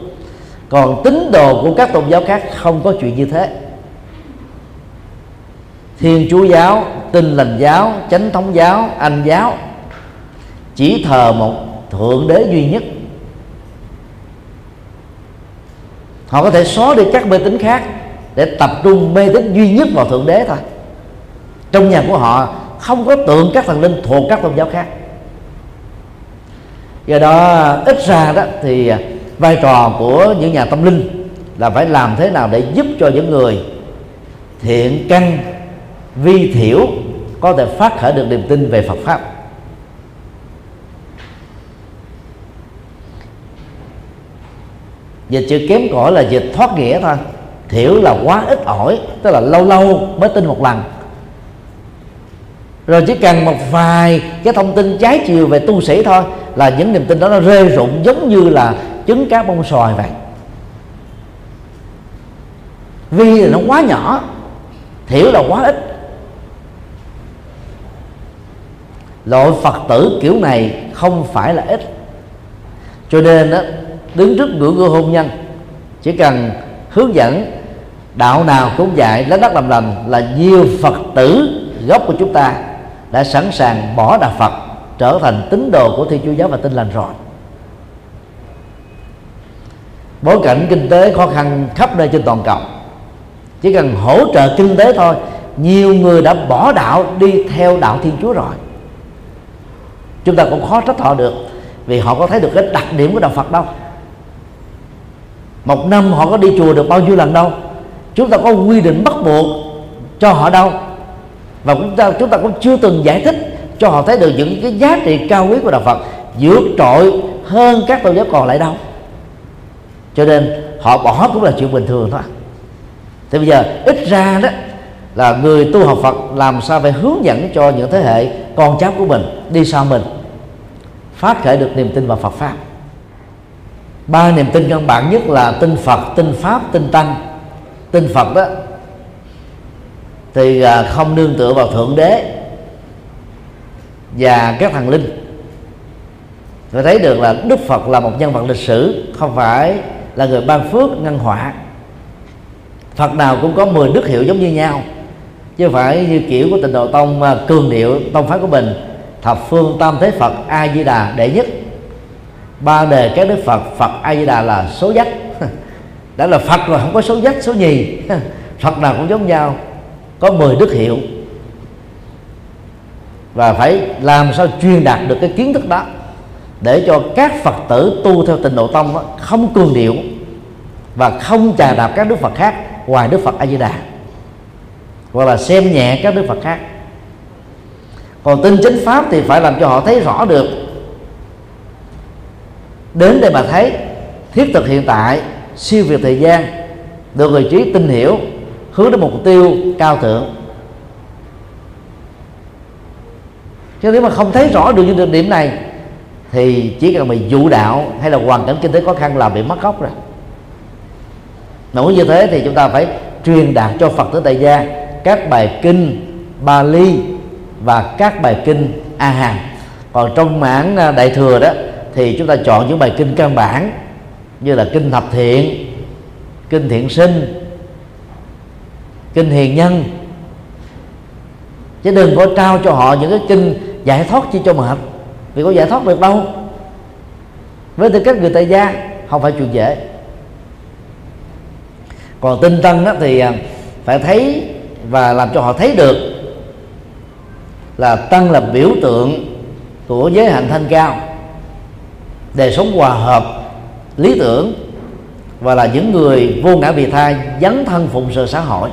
Còn tín đồ của các tôn giáo khác không có chuyện như thế thiên chúa giáo, tin lành giáo, chánh thống giáo, anh giáo, chỉ thờ một thượng đế duy nhất. Họ có thể xóa đi các mê tín khác để tập trung mê tín duy nhất vào thượng đế thôi. Trong nhà của họ không có tượng các thần linh thuộc các tôn giáo khác. Do đó, ít ra đó thì vai trò của những nhà tâm linh là phải làm thế nào để giúp cho những người thiện căn vi thiểu có thể phát khởi được niềm tin về Phật pháp. Dịch chữ kém cỏi là dịch thoát nghĩa thôi. Thiểu là quá ít ỏi, tức là lâu lâu mới tin một lần. Rồi chỉ cần một vài cái thông tin trái chiều về tu sĩ thôi là những niềm tin đó nó rơi rụng giống như là trứng cá bông xoài vậy. Vi là nó quá nhỏ, thiểu là quá ít. Loại phật tử kiểu này không phải là ít. Cho nên đó, đứng trước ngưỡng cửa hôn nhân chỉ cần hướng dẫn đạo nào cũng dạy lấy đất làm lành là nhiều phật tử gốc của chúng ta đã sẵn sàng bỏ đạo phật trở thành tín đồ của thiên chúa giáo và tin lành rồi. Bối cảnh kinh tế khó khăn khắp nơi trên toàn cầu chỉ cần hỗ trợ kinh tế thôi nhiều người đã bỏ đạo đi theo đạo thiên chúa rồi chúng ta cũng khó trách họ được, vì họ có thấy được cái đặc điểm của đạo phật đâu. Một năm họ có đi chùa được bao nhiêu lần đâu. Chúng ta có quy định bắt buộc cho họ đâu. Và chúng ta chúng ta cũng chưa từng giải thích cho họ thấy được những cái giá trị cao quý của đạo Phật vượt trội hơn các tôn giáo còn lại đâu. Cho nên họ bỏ cũng là chuyện bình thường thôi. Thì bây giờ, ít ra đó là người tu học Phật làm sao phải hướng dẫn cho những thế hệ con cháu của mình đi sau mình phát khởi được niềm tin vào Phật pháp. Ba niềm tin căn bản nhất là tin Phật, tin pháp, tin tăng, tin Phật đó. Thì à, không nương tựa vào thượng đế và các thần linh. Phải thấy được là Đức Phật là một nhân vật lịch sử, không phải là người ban phước ngăn họa. Phật nào cũng có 10 đức hiệu giống như nhau, chứ phải như kiểu của tịnh độ tông à, cường điệu, tông phái của mình thập phương tam thế Phật A Di Đà đệ nhất. Ba đề các đức Phật Phật A Di Đà là số dắt đã là Phật rồi không có số dắt số nhì. Phật nào cũng giống nhau có 10 đức hiệu. Và phải làm sao truyền đạt được cái kiến thức đó để cho các phật tử tu theo tịnh độ tông đó, không cường điệu và không chà đạp các đức phật khác ngoài đức phật a di đà hoặc là xem nhẹ các đức phật khác còn tin chính pháp thì phải làm cho họ thấy rõ được. Đến đây mà thấy, thiết thực hiện tại, siêu việt thời gian, được người trí tin hiểu, hướng đến mục tiêu cao thượng. Chứ nếu mà không thấy rõ được những điểm này, thì chỉ cần bị dụ đạo hay là hoàn cảnh kinh tế khó khăn là bị mất gốc rồi. Mà muốn như thế thì chúng ta phải truyền đạt cho phật tử tại gia các bài kinh, Bali và các bài kinh A Hàm. Còn trong mảng à, đại thừa đó, thì chúng ta chọn những bài kinh căn bản như là kinh thập thiện, kinh thiện sinh, kinh hiền nhân. Chứ đừng có trao cho họ những cái kinh giải thoát chi cho mệt. Vì có giải thoát được đâu. Với tư cách người tại gia, không phải chuyện dễ. Còn tinh tân đó thì à, phải thấy và làm cho họ thấy được là tăng là biểu tượng của giới hạnh thanh cao, đời sống hòa hợp, lý tưởng và là những người vô ngã vị tha dấn thân phụng sự xã hội.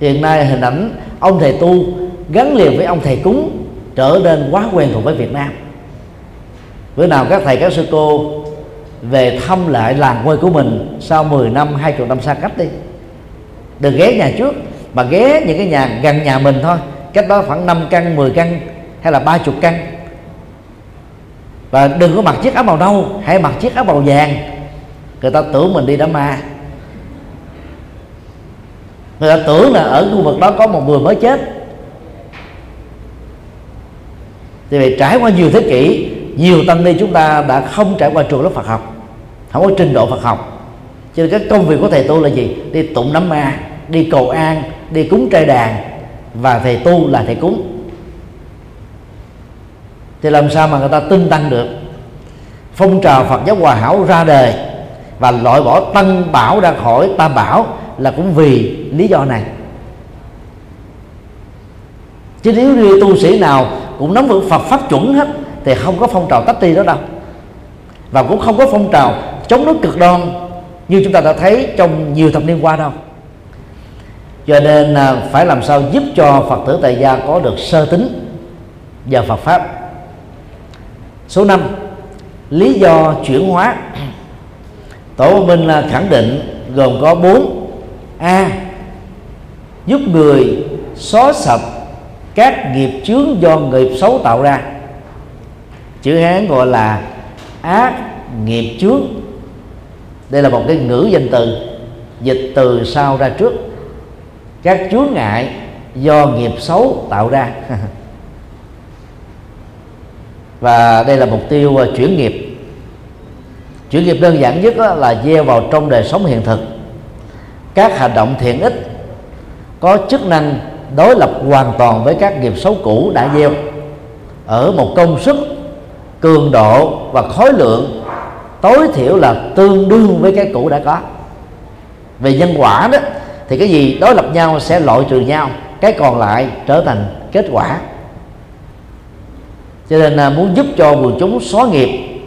Hiện nay hình ảnh ông thầy tu gắn liền với ông thầy cúng trở nên quá quen thuộc với Việt Nam. Bữa nào các thầy, các sư cô về thăm lại làng quê của mình sau 10 năm 20 năm xa cách đi. Đừng ghé nhà trước, mà ghé những cái nhà gần nhà mình thôi cách đó khoảng 5 căn 10 căn hay là ba chục căn. Và đừng có mặc chiếc áo màu nâu, hãy mặc chiếc áo màu vàng. Người ta tưởng mình đi đám ma. Người ta tưởng là ở khu vực đó có một người mới chết. Thì vậy trải qua nhiều thế kỷ, nhiều tăng ni chúng ta đã không trải qua trường lớp Phật học, không có trình độ Phật học. Cho nên các công việc của thầy tu là gì? Đi tụng nắm ma, đi cầu an, đi cúng trai đàn và thầy tu là thầy cúng. Thì làm sao mà người ta tin tăng được? Phong trào Phật giáo hòa hảo ra đời và loại bỏ tăng bảo ra khỏi tam bảo là cũng vì lý do này. Chứ nếu như tu sĩ nào cũng nắm vững Phật pháp chuẩn hết, thì không có phong trào tách tri đó đâu. Và cũng không có phong trào chống đối cực đoan như chúng ta đã thấy trong nhiều thập niên qua đâu cho nên à, phải làm sao giúp cho phật tử tại gia có được sơ tính và phật pháp. Số 5 lý do chuyển hóa. Tổ minh à, khẳng định gồm có 4 a, giúp người xóa sạch các nghiệp chướng do nghiệp xấu tạo ra. Chữ hán gọi là ác nghiệp chướng. Đây là một cái ngữ danh từ, dịch từ sau ra trước các chướng ngại do nghiệp xấu tạo ra. Và đây là mục tiêu à, chuyển nghiệp. Chuyển nghiệp đơn giản nhất là gieo vào trong đời sống hiện thực. Các hành động thiện ích có chức năng đối lập hoàn toàn với các nghiệp xấu cũ đã gieo. Ở một công suất cường độ và khối lượng tối thiểu là tương đương với cái cũ đã có. Về nhân quả đó thì cái gì đối lập nhau sẽ loại trừ nhau, cái còn lại trở thành kết quả. Cho nên là muốn giúp cho quần chúng xóa nghiệp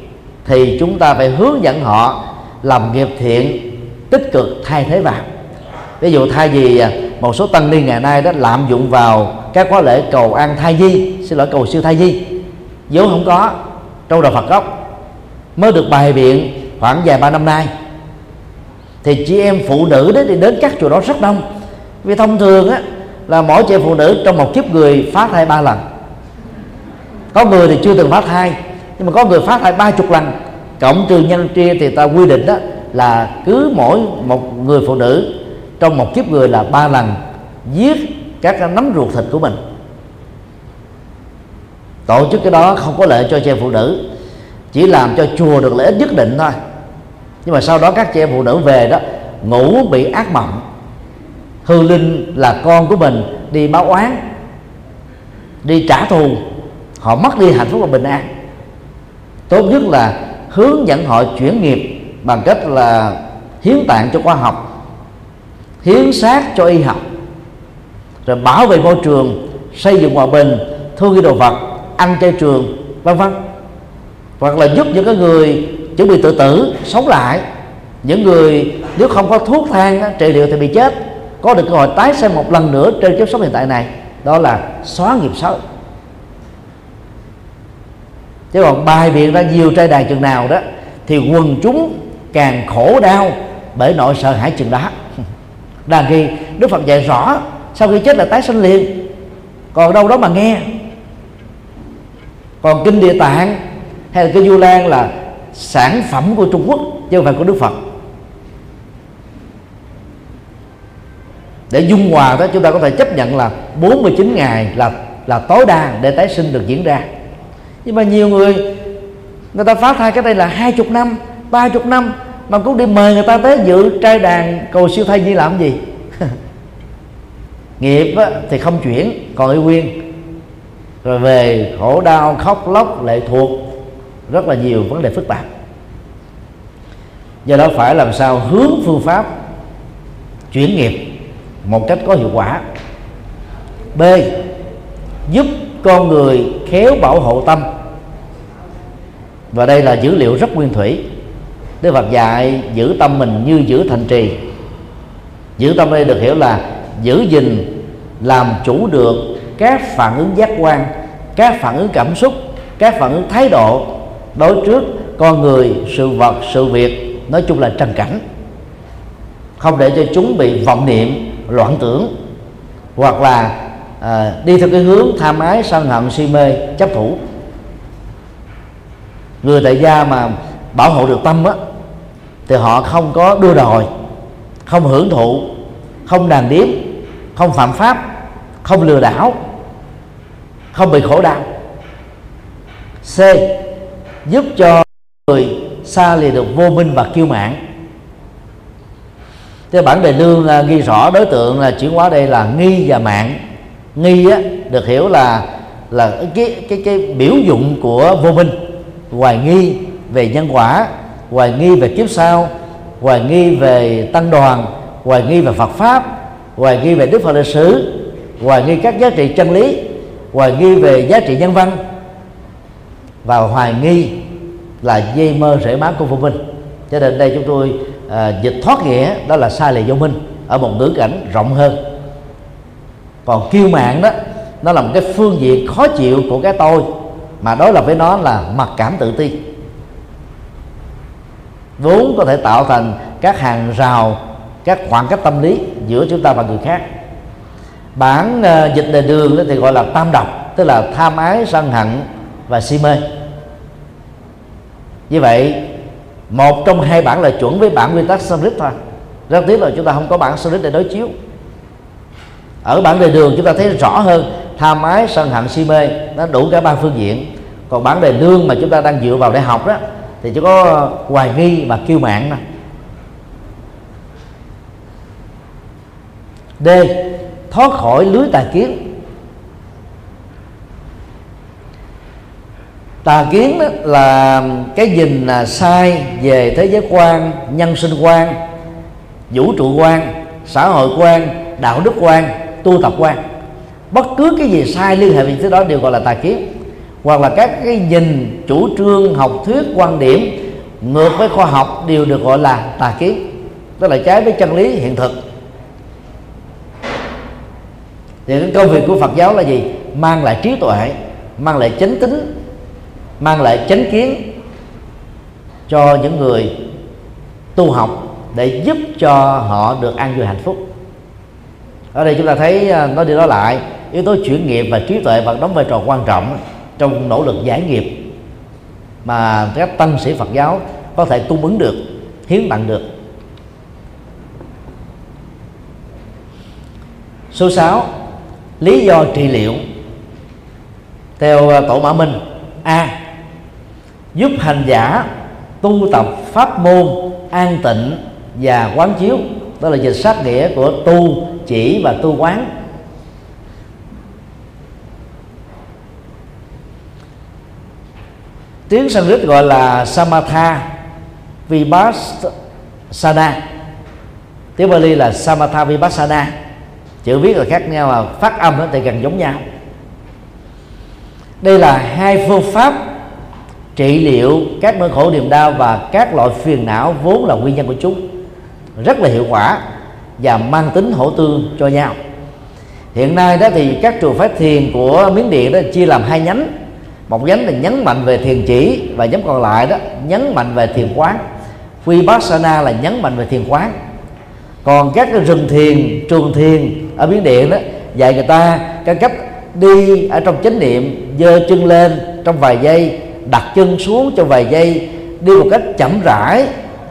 thì chúng ta phải hướng dẫn họ làm nghiệp thiện, tích cực, thay thế vào. Ví dụ thay vì à, một số tăng ni ngày nay đó lạm dụng vào các khóa lễ cầu an thai di, xin lỗi, cầu siêu thai di, vốn không có, trong đạo Phật gốc, mới được bài biện khoảng vài ba năm nay thì chị em phụ nữ đấy thì đến các chùa đó rất đông. Vì thông thường á, là mỗi chị em phụ nữ trong một kiếp người phá thai ba lần. Có người thì chưa từng phá thai nhưng mà có người phá thai ba chục lần. Cộng trừ nhân chia thì ta quy định đó là cứ mỗi một người phụ nữ trong một kiếp người là ba lần giết các nấm ruột thịt của mình. Tổ chức cái đó không có lợi cho chị em phụ nữ, chỉ làm cho chùa được lợi ích nhất định thôi nhưng mà sau đó các chị em phụ nữ về đó, ngủ bị ác mộng. Hư linh là con của mình, đi báo oán, đi trả thù. Họ mất đi hạnh phúc và bình an. Tốt nhất là hướng dẫn họ chuyển nghiệp bằng cách là hiến tạng cho khoa học, hiến xác cho y học, rồi bảo vệ môi trường, xây dựng hòa bình, thương yêu đồ vật, ăn chay trường, vân vân. Hoặc là giúp những cái người chuẩn bị tự tử sống lại. Những người nếu không có thuốc thang trị liệu thì bị chết. Có được cơ hội tái sinh một lần nữa trên kiếp sống hiện tại này, đó là xóa nghiệp xấu. Chứ còn bài biện ra nhiều trai đài chừng nào đó, thì quần chúng càng khổ đau bởi nỗi sợ hãi chừng đó. Đàn khi đức phật dạy rõ, sau khi chết là tái sinh liền. Còn đâu đó mà nghe. Còn kinh địa tạng hay là kinh du lan là sản phẩm của trung quốc chứ không phải của đức phật. Để dung hòa đó, chúng ta có thể chấp nhận là 49 ngày là là tối đa để tái sinh được diễn ra. Nhưng mà nhiều người người ta phá thai cái đây là hai chục năm, ba chục năm, mà cũng đi mời người ta tới dự trai đàn cầu siêu thai như làm gì? Nghiệp thì không chuyển, còn y nguyên. Rồi về khổ đau, khóc lóc, lệ thuộc rất là nhiều vấn đề phức tạp. Do đó phải làm sao hướng phương pháp chuyển nghiệp một cách có hiệu quả. B, giúp con người khéo bảo hộ tâm. Và đây là dữ liệu rất nguyên thủy. Đức Phật dạy giữ tâm mình như giữ thành trì. Giữ tâm đây được hiểu là giữ gìn, làm chủ được các phản ứng giác quan, các phản ứng cảm xúc, các phản ứng thái độ đối trước con người sự vật sự việc nói chung là trần cảnh. Không để cho chúng bị vọng niệm loạn tưởng hoặc là à, đi theo cái hướng tham ái sân hận si mê chấp thủ. Người tại gia mà bảo hộ được tâm á thì họ không có đua đòi không hưởng thụ không đàn điếm không phạm pháp không lừa đảo không bị khổ đau. C giúp cho người xa lìa được vô minh và kiêu mạn. Thế bản đề lương là ghi rõ đối tượng là chuyển hóa đây là nghi và mạng. Nghi á, được hiểu là là cái cái cái biểu dụng của vô minh. Hoài nghi về nhân quả hoài nghi về kiếp sau hoài nghi về tăng đoàn hoài nghi về Phật pháp hoài nghi về Đức Phật lịch sử hoài nghi các giá trị chân lý hoài nghi về giá trị nhân văn và hoài nghi là dây mơ rễ má của vô minh. Cho nên đây chúng tôi à, dịch thoát nghĩa đó là sai lệch vô minh ở một ngữ cảnh rộng hơn. Còn kiêu mạng đó nó là một cái phương diện khó chịu của cái tôi mà đối lập với nó là mặc cảm tự ti. Vốn có thể tạo thành các hàng rào các khoảng cách tâm lý giữa chúng ta và người khác. Bản uh, dịch đề đường thì gọi là tam độc tức là tham ái sân hận và si mê. Như vậy, một trong hai bản là chuẩn với bản nguyên tắc Sanskrit thôi. Rất tiếc là chúng ta không có bản Sanskrit để đối chiếu. Ở bản đề đường chúng ta thấy rõ hơn tham ái sân hận, si mê, nó đủ cả ba phương diện. Còn bản đề lương mà chúng ta đang dựa vào để học đó, thì chỉ có hoài nghi và kiêu mạn thôi D. Thoát khỏi lưới tà kiến. Tà kiến đó là cái nhìn là sai về thế giới quan, nhân sinh quan, vũ trụ quan, xã hội quan, đạo đức quan, tu tập quan. Bất cứ cái gì sai liên hệ với thứ đó đều gọi là tà kiến. Hoặc là các cái nhìn, chủ trương, học thuyết, quan điểm ngược với khoa học đều được gọi là tà kiến. Tức là trái với chân lý, hiện thực. Thì cái công việc của Phật giáo là gì? Mang lại trí tuệ, mang lại chánh tính mang lại chánh kiến cho những người tu học để giúp cho họ được an vui hạnh phúc. Ở đây chúng ta thấy à, nói đi nói lại, yếu tố chuyển nghiệp và trí tuệ vẫn đóng vai trò quan trọng trong nỗ lực giải nghiệp mà các tăng sĩ Phật giáo có thể cung ứng được, hiến tặng được. Số 6 lý do trị liệu. Theo à, tổ mã minh, a giúp hành giả tu tập pháp môn an tịnh và quán chiếu. Đó là dịch sát nghĩa của tu chỉ và tu quán. Tiếng Sanskrit gọi là Samatha Vipassana. Tiếng Bali là Samatha Vipassana. Chữ viết là khác nhau mà phát âm thì gần giống nhau. Đây là hai phương pháp trị liệu các nỗi khổ niềm đau và các loại phiền não vốn là nguyên nhân của chúng. Rất là hiệu quả và mang tính hỗ tương cho nhau. Hiện nay đó thì các trường phái thiền của miến điện đó chia làm hai nhánh. Một nhánh là nhấn mạnh về thiền chỉ và nhóm còn lại đó, nhấn mạnh về thiền quán. Vipassana là nhấn mạnh về thiền quán. Còn các cái rừng thiền, trường thiền ở miến điện đó, dạy người ta cái cách đi ở trong chánh niệm giơ chân lên trong vài giây đặt chân xuống trong vài giây, đi một cách chậm rãi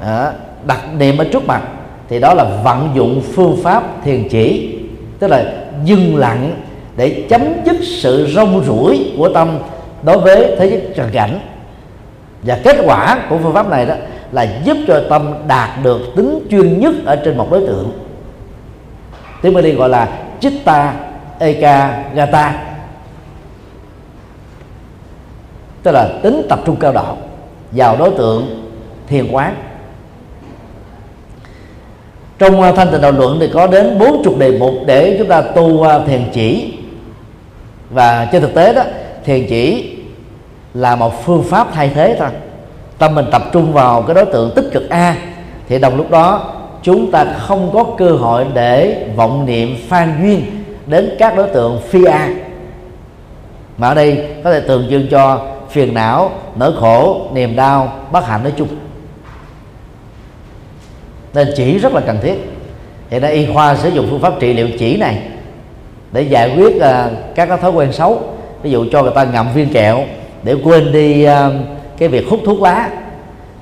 à, đặt niệm ở trước mặt. Thì đó là vận dụng phương pháp thiền chỉ. Tức là dừng lặng để chấm dứt sự rong ruổi của tâm đối với thế giới trần cảnh. Và kết quả của phương pháp này đó là giúp cho tâm đạt được tính chuyên nhất ở trên một đối tượng. Tiếng Bali gọi là chitta eka tức là tính tập trung cao độ vào đối tượng thiền quán. Trong à, thanh tịnh đạo luận thì có đến bốn chục đề mục để chúng ta tu à, thiền chỉ. Và trên thực tế đó, thiền chỉ là một phương pháp thay thế thôi. Tâm mình tập trung vào cái đối tượng tích cực a thì đồng lúc đó chúng ta không có cơ hội để vọng niệm phan duyên đến các đối tượng phi a. Mà ở đây có thể tượng trưng cho phiền não nỗi khổ niềm đau bất hạnh nói chung. Nên chỉ rất là cần thiết. Hiện nay y khoa sử dụng phương pháp trị liệu chỉ này để giải quyết uh, các cái thói quen xấu. Ví dụ cho người ta ngậm viên kẹo để quên đi uh, cái việc hút thuốc lá.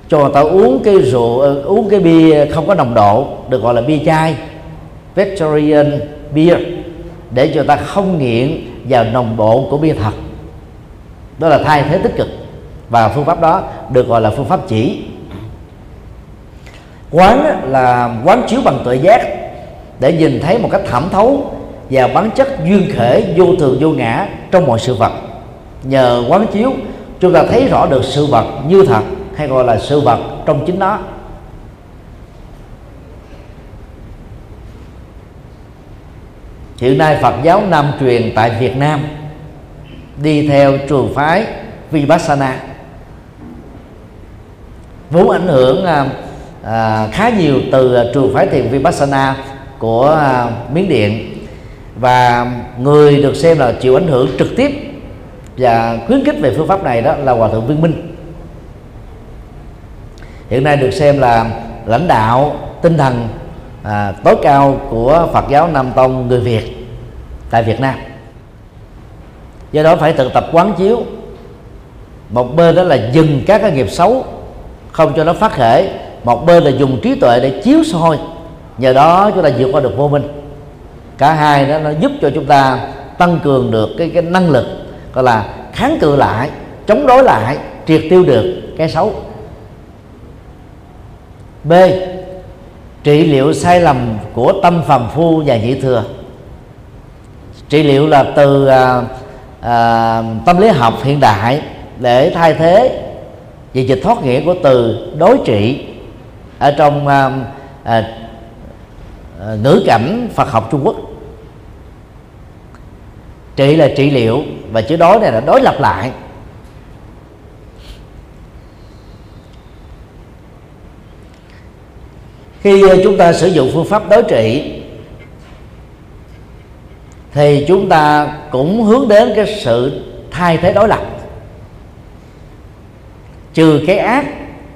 Cho người ta uống cái rượu uh, uống cái bia không có nồng độ được gọi là bia chai vegetarian beer để cho ta không nghiện vào nồng độ của bia thật đó là thay thế tích cực. Và phương pháp đó được gọi là phương pháp chỉ. Quán là quán chiếu bằng tuệ giác để nhìn thấy một cách thẩm thấu và bản chất duyên khể, vô thường, vô ngã trong mọi sự vật. Nhờ quán chiếu, chúng ta thấy rõ được sự vật như thật hay gọi là sự vật trong chính nó. Hiện nay Phật giáo Nam truyền tại Việt Nam đi theo trường phái Vipassana. Vốn ảnh hưởng à, à, khá nhiều từ à, trường phái thiền Vipassana của à, Miến Điện. Và người được xem là chịu ảnh hưởng trực tiếp và khuyến khích về phương pháp này đó là hòa thượng Viên Minh. Hiện nay được xem là lãnh đạo tinh thần à, tối cao của Phật giáo Nam Tông người Việt tại Việt Nam do đó phải thực tập quán chiếu. Một bên đó là dừng các cái nghiệp xấu, không cho nó phát khởi một bên là dùng trí tuệ để chiếu soi. Nhờ đó chúng ta vượt qua được vô minh. Cả hai đó nó giúp cho chúng ta tăng cường được cái cái năng lực, gọi là kháng cự lại, chống đối lại, triệt tiêu được cái xấu. B. Trị liệu sai lầm của tâm phàm phu và nhị thừa. Trị liệu là từ à, à, tâm lý học hiện đại để thay thế về dịch thoát nghĩa của từ đối trị ở trong à, à, ngữ cảnh Phật học Trung Quốc. Trị là trị liệu và chữ đối này là đối lập lại. Khi à, chúng ta sử dụng phương pháp đối trị thì chúng ta cũng hướng đến cái sự thay thế đối lập. Trừ cái ác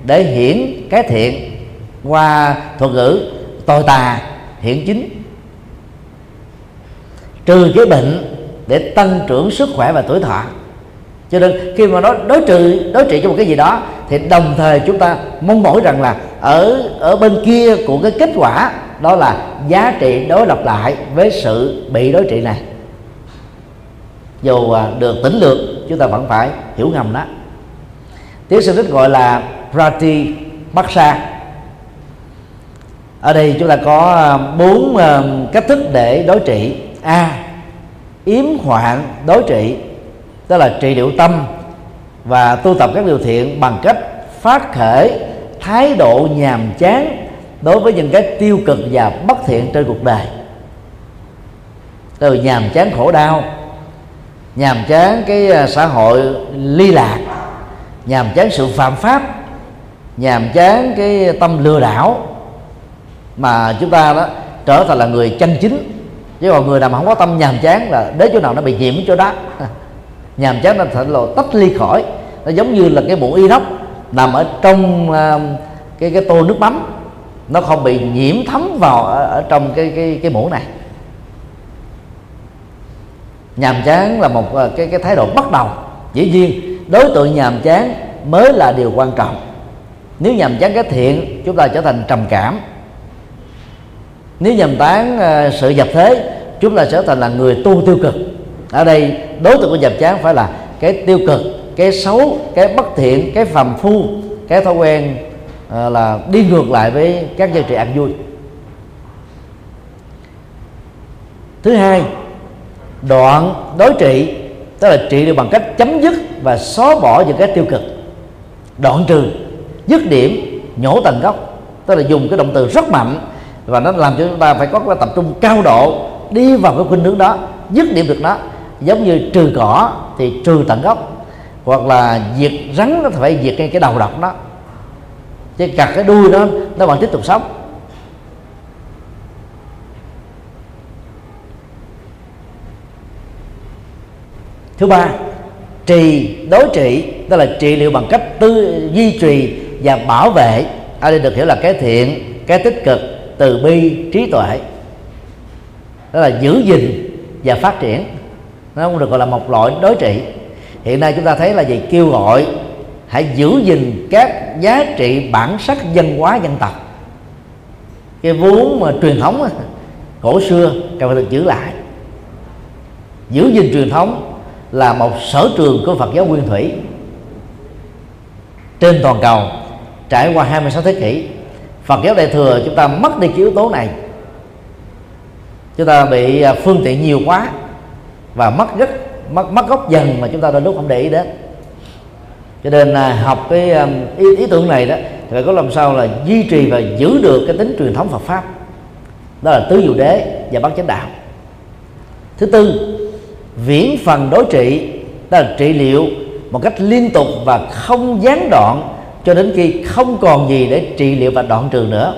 để hiển cái thiện qua thuật ngữ tồi tà, hiển chính. Trừ cái bệnh để tăng trưởng sức khỏe và tuổi thọ. Cho nên khi mà nói đối trừ, đối trị cho một cái gì đó, thì đồng thời chúng ta mong mỏi rằng là ở ở bên kia của cái kết quả đó là giá trị đối lập lại với sự bị đối trị này. Dù à, được tính lược, chúng ta vẫn phải hiểu ngầm đó. Tiếng đức gọi là prati baksa ở đây chúng ta có à, bốn à, cách thức để đối trị. A, yếm hoạn đối trị, tức là trị liệu tâm và tu tập các điều thiện bằng cách phát khởi thái độ nhàm chán đối với những cái tiêu cực và bất thiện trên cuộc đời. Từ nhàm chán khổ đau nhàm chán cái à, xã hội ly lạc nhàm chán sự phạm pháp nhàm chán cái tâm lừa đảo mà chúng ta đó trở thành là người chân chính. Chứ còn người nào mà không có tâm nhàm chán là đến chỗ nào nó bị nhiễm chỗ đó. Nhàm chán nó thành lộ tách ly khỏi. Nó giống như là cái muỗng inox nằm ở trong uh, cái cái tô nước mắm nó không bị nhiễm thấm vào ở, ở trong cái cái cái mũ này. Nhàm chán là một ờ, cái cái thái độ bắt đầu. Dĩ nhiên đối tượng nhàm chán mới là điều quan trọng. Nếu nhàm chán cái thiện chúng ta trở thành trầm cảm. Nếu nhàm tán ờ, sự dập thế chúng ta trở thành là người tu tiêu cực. Ở đây đối tượng của dập chán phải là cái tiêu cực cái xấu cái bất thiện cái phàm phu cái thói quen Ờ, là đi ngược lại với các giá trị ăn vui. Thứ hai, đoạn đối trị, tức là trị được bằng cách chấm dứt và xóa bỏ những cái tiêu cực. Đoạn trừ, dứt điểm, nhổ tận gốc, tức là dùng cái động từ rất mạnh và nó làm cho chúng ta phải có cái tập trung cao độ đi vào cái khuynh hướng đó, dứt điểm được nó. Giống như trừ cỏ thì trừ tận gốc, hoặc là diệt rắn nó phải diệt ngay cái đầu độc đó chứ cặt cái đuôi đó, nó vẫn tiếp tục sống. Thứ ba, trì, đối trị tức là trị liệu bằng cách tư, duy trì và bảo vệ. Ở đây được hiểu là cái thiện, cái tích cực, từ bi, trí tuệ. Đó là giữ gìn và phát triển. Nó không được gọi là một loại đối trị. Hiện nay chúng ta thấy là gì? Kêu gọi hãy giữ gìn các giá trị bản sắc văn hóa dân tộc. Cái vốn mà truyền thống cổ xưa cần phải được giữ lại. Giữ gìn truyền thống là một sở trường của Phật giáo Nguyên Thủy. Trên toàn cầu, trải qua 26 thế kỷ, Phật giáo Đại thừa chúng ta mất đi cái yếu tố này. Chúng ta bị à, phương tiện nhiều quá và mất rất, mất mất gốc dần mà chúng ta đôi lúc không để ý đến cho nên à, học cái um, ý, ý tưởng này đó thì phải có làm sao là duy trì và giữ được cái tính truyền thống Phật pháp. Đó là tứ diệu đế và bát chánh đạo. Thứ tư viễn phần đối trị đó là trị liệu một cách liên tục và không gián đoạn cho đến khi không còn gì để trị liệu và đoạn trừ nữa.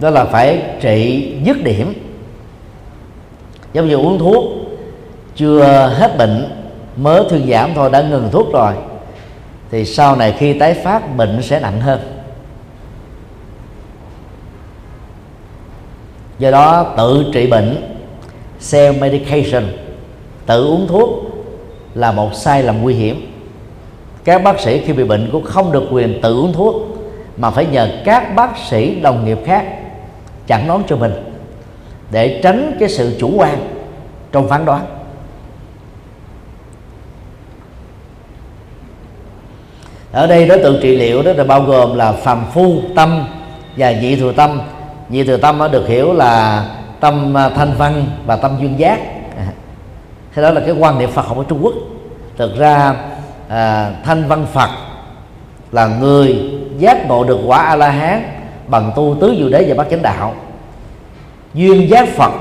Đó là phải trị dứt điểm. Giống như uống thuốc chưa hết bệnh, mới thuyên giảm thôi, đã ngừng thuốc rồi. Thì sau này khi tái phát, bệnh sẽ nặng hơn. Do đó, tự trị bệnh self medication. Tự uống thuốc là một sai lầm nguy hiểm. Các bác sĩ khi bị bệnh cũng không được quyền tự uống thuốc, mà phải nhờ các bác sĩ đồng nghiệp khác chẩn đoán cho mình để tránh cái sự chủ quan trong phán đoán. Ở đây đối tượng trị liệu đó là bao gồm là phàm phu tâm và dị thừa tâm. Dị thừa tâm nó được hiểu là tâm à, thanh văn và tâm duyên giác. Thế đó là cái quan niệm phật học ở trung quốc. Thực ra à, thanh văn phật là người giác ngộ được quả a la hán bằng tu tứ diệu đế và bát chánh đạo. Duyên giác phật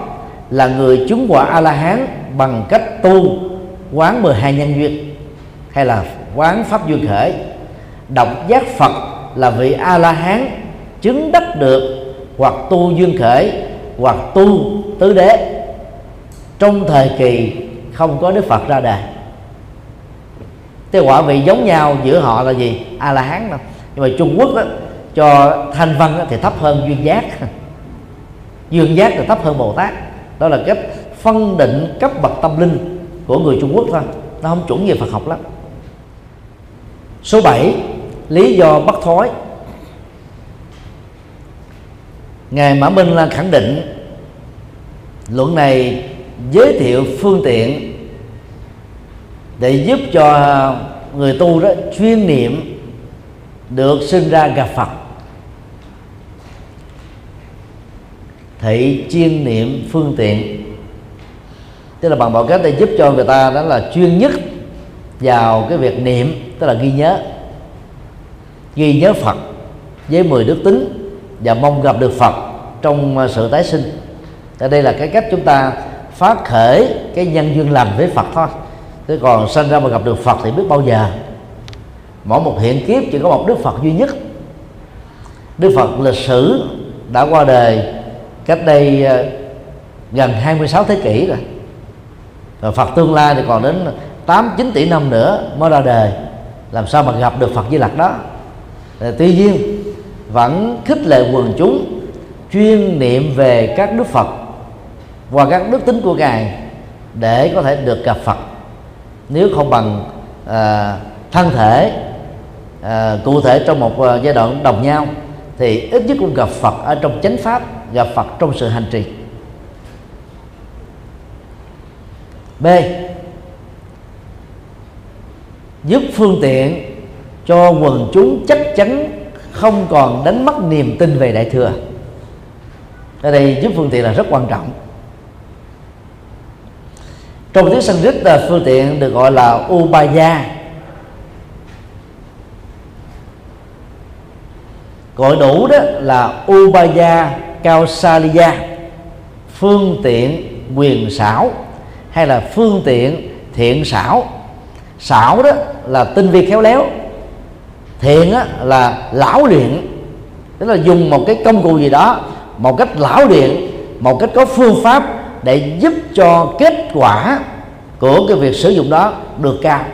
là người chứng quả a la hán bằng cách tu quán 12 nhân duyên hay là quán pháp duyên khởi độc giác phật là vị a la hán chứng đắc được hoặc tu duyên khởi hoặc tu tứ đế. Trong thời kỳ không có đức phật ra đời. Cái quả vị giống nhau giữa họ là gì? A la hán đâu nhưng mà trung quốc đó, cho thanh văn đó, thì thấp hơn duyên giác. Duyên giác thì thấp hơn bồ tát. Đó là cách phân định cấp bậc tâm linh của người trung quốc thôi. Nó không chuẩn về phật học lắm. Số 7 lý do bất thối ngài mã minh là khẳng định, luận này giới thiệu phương tiện để giúp cho người tu đó chuyên niệm được sinh ra gặp Phật. Thị chuyên niệm phương tiện. Tức là bằng mọi cách để giúp cho người ta đó là chuyên nhất vào cái việc niệm, tức là ghi nhớ ghi nhớ Phật với 10 đức tính và mong gặp được Phật trong à, sự tái sinh. Ở đây là cái cách chúng ta phát khởi cái nhân duyên lành với Phật thôi. Thế còn sinh ra mà gặp được Phật thì biết bao giờ? Mỗi một hiện kiếp chỉ có một Đức Phật duy nhất. Đức Phật lịch sử đã qua đời cách đây à, gần 26 thế kỷ rồi. Và Phật tương lai thì còn đến 8 9 tỷ năm nữa mới ra đời. Làm sao mà gặp được Phật Di Lặc đó? Ờ, tuy nhiên vẫn khích lệ quần chúng chuyên niệm về các đức Phật và các đức tính của ngài để có thể được gặp Phật. Nếu không bằng à, thân thể à, cụ thể trong một à, giai đoạn đồng nhau thì ít nhất cũng gặp Phật ở trong chánh pháp gặp Phật trong sự hành trì. B. Giúp phương tiện cho quần chúng chắc chắn không còn đánh mất niềm tin về đại thừa. Ở đây giúp phương tiện là rất quan trọng. Trong tiếng Sanskrit là phương tiện được gọi là Ubaya. Gọi đủ đó là Ubaya Kausaliya phương tiện quyền xảo hay là phương tiện thiện xảo. Xảo đó là tinh vi khéo léo thiện á, là lão luyện. Tức là dùng một cái công cụ gì đó một cách lão luyện một cách có phương pháp để giúp cho kết quả của cái việc sử dụng đó được cao.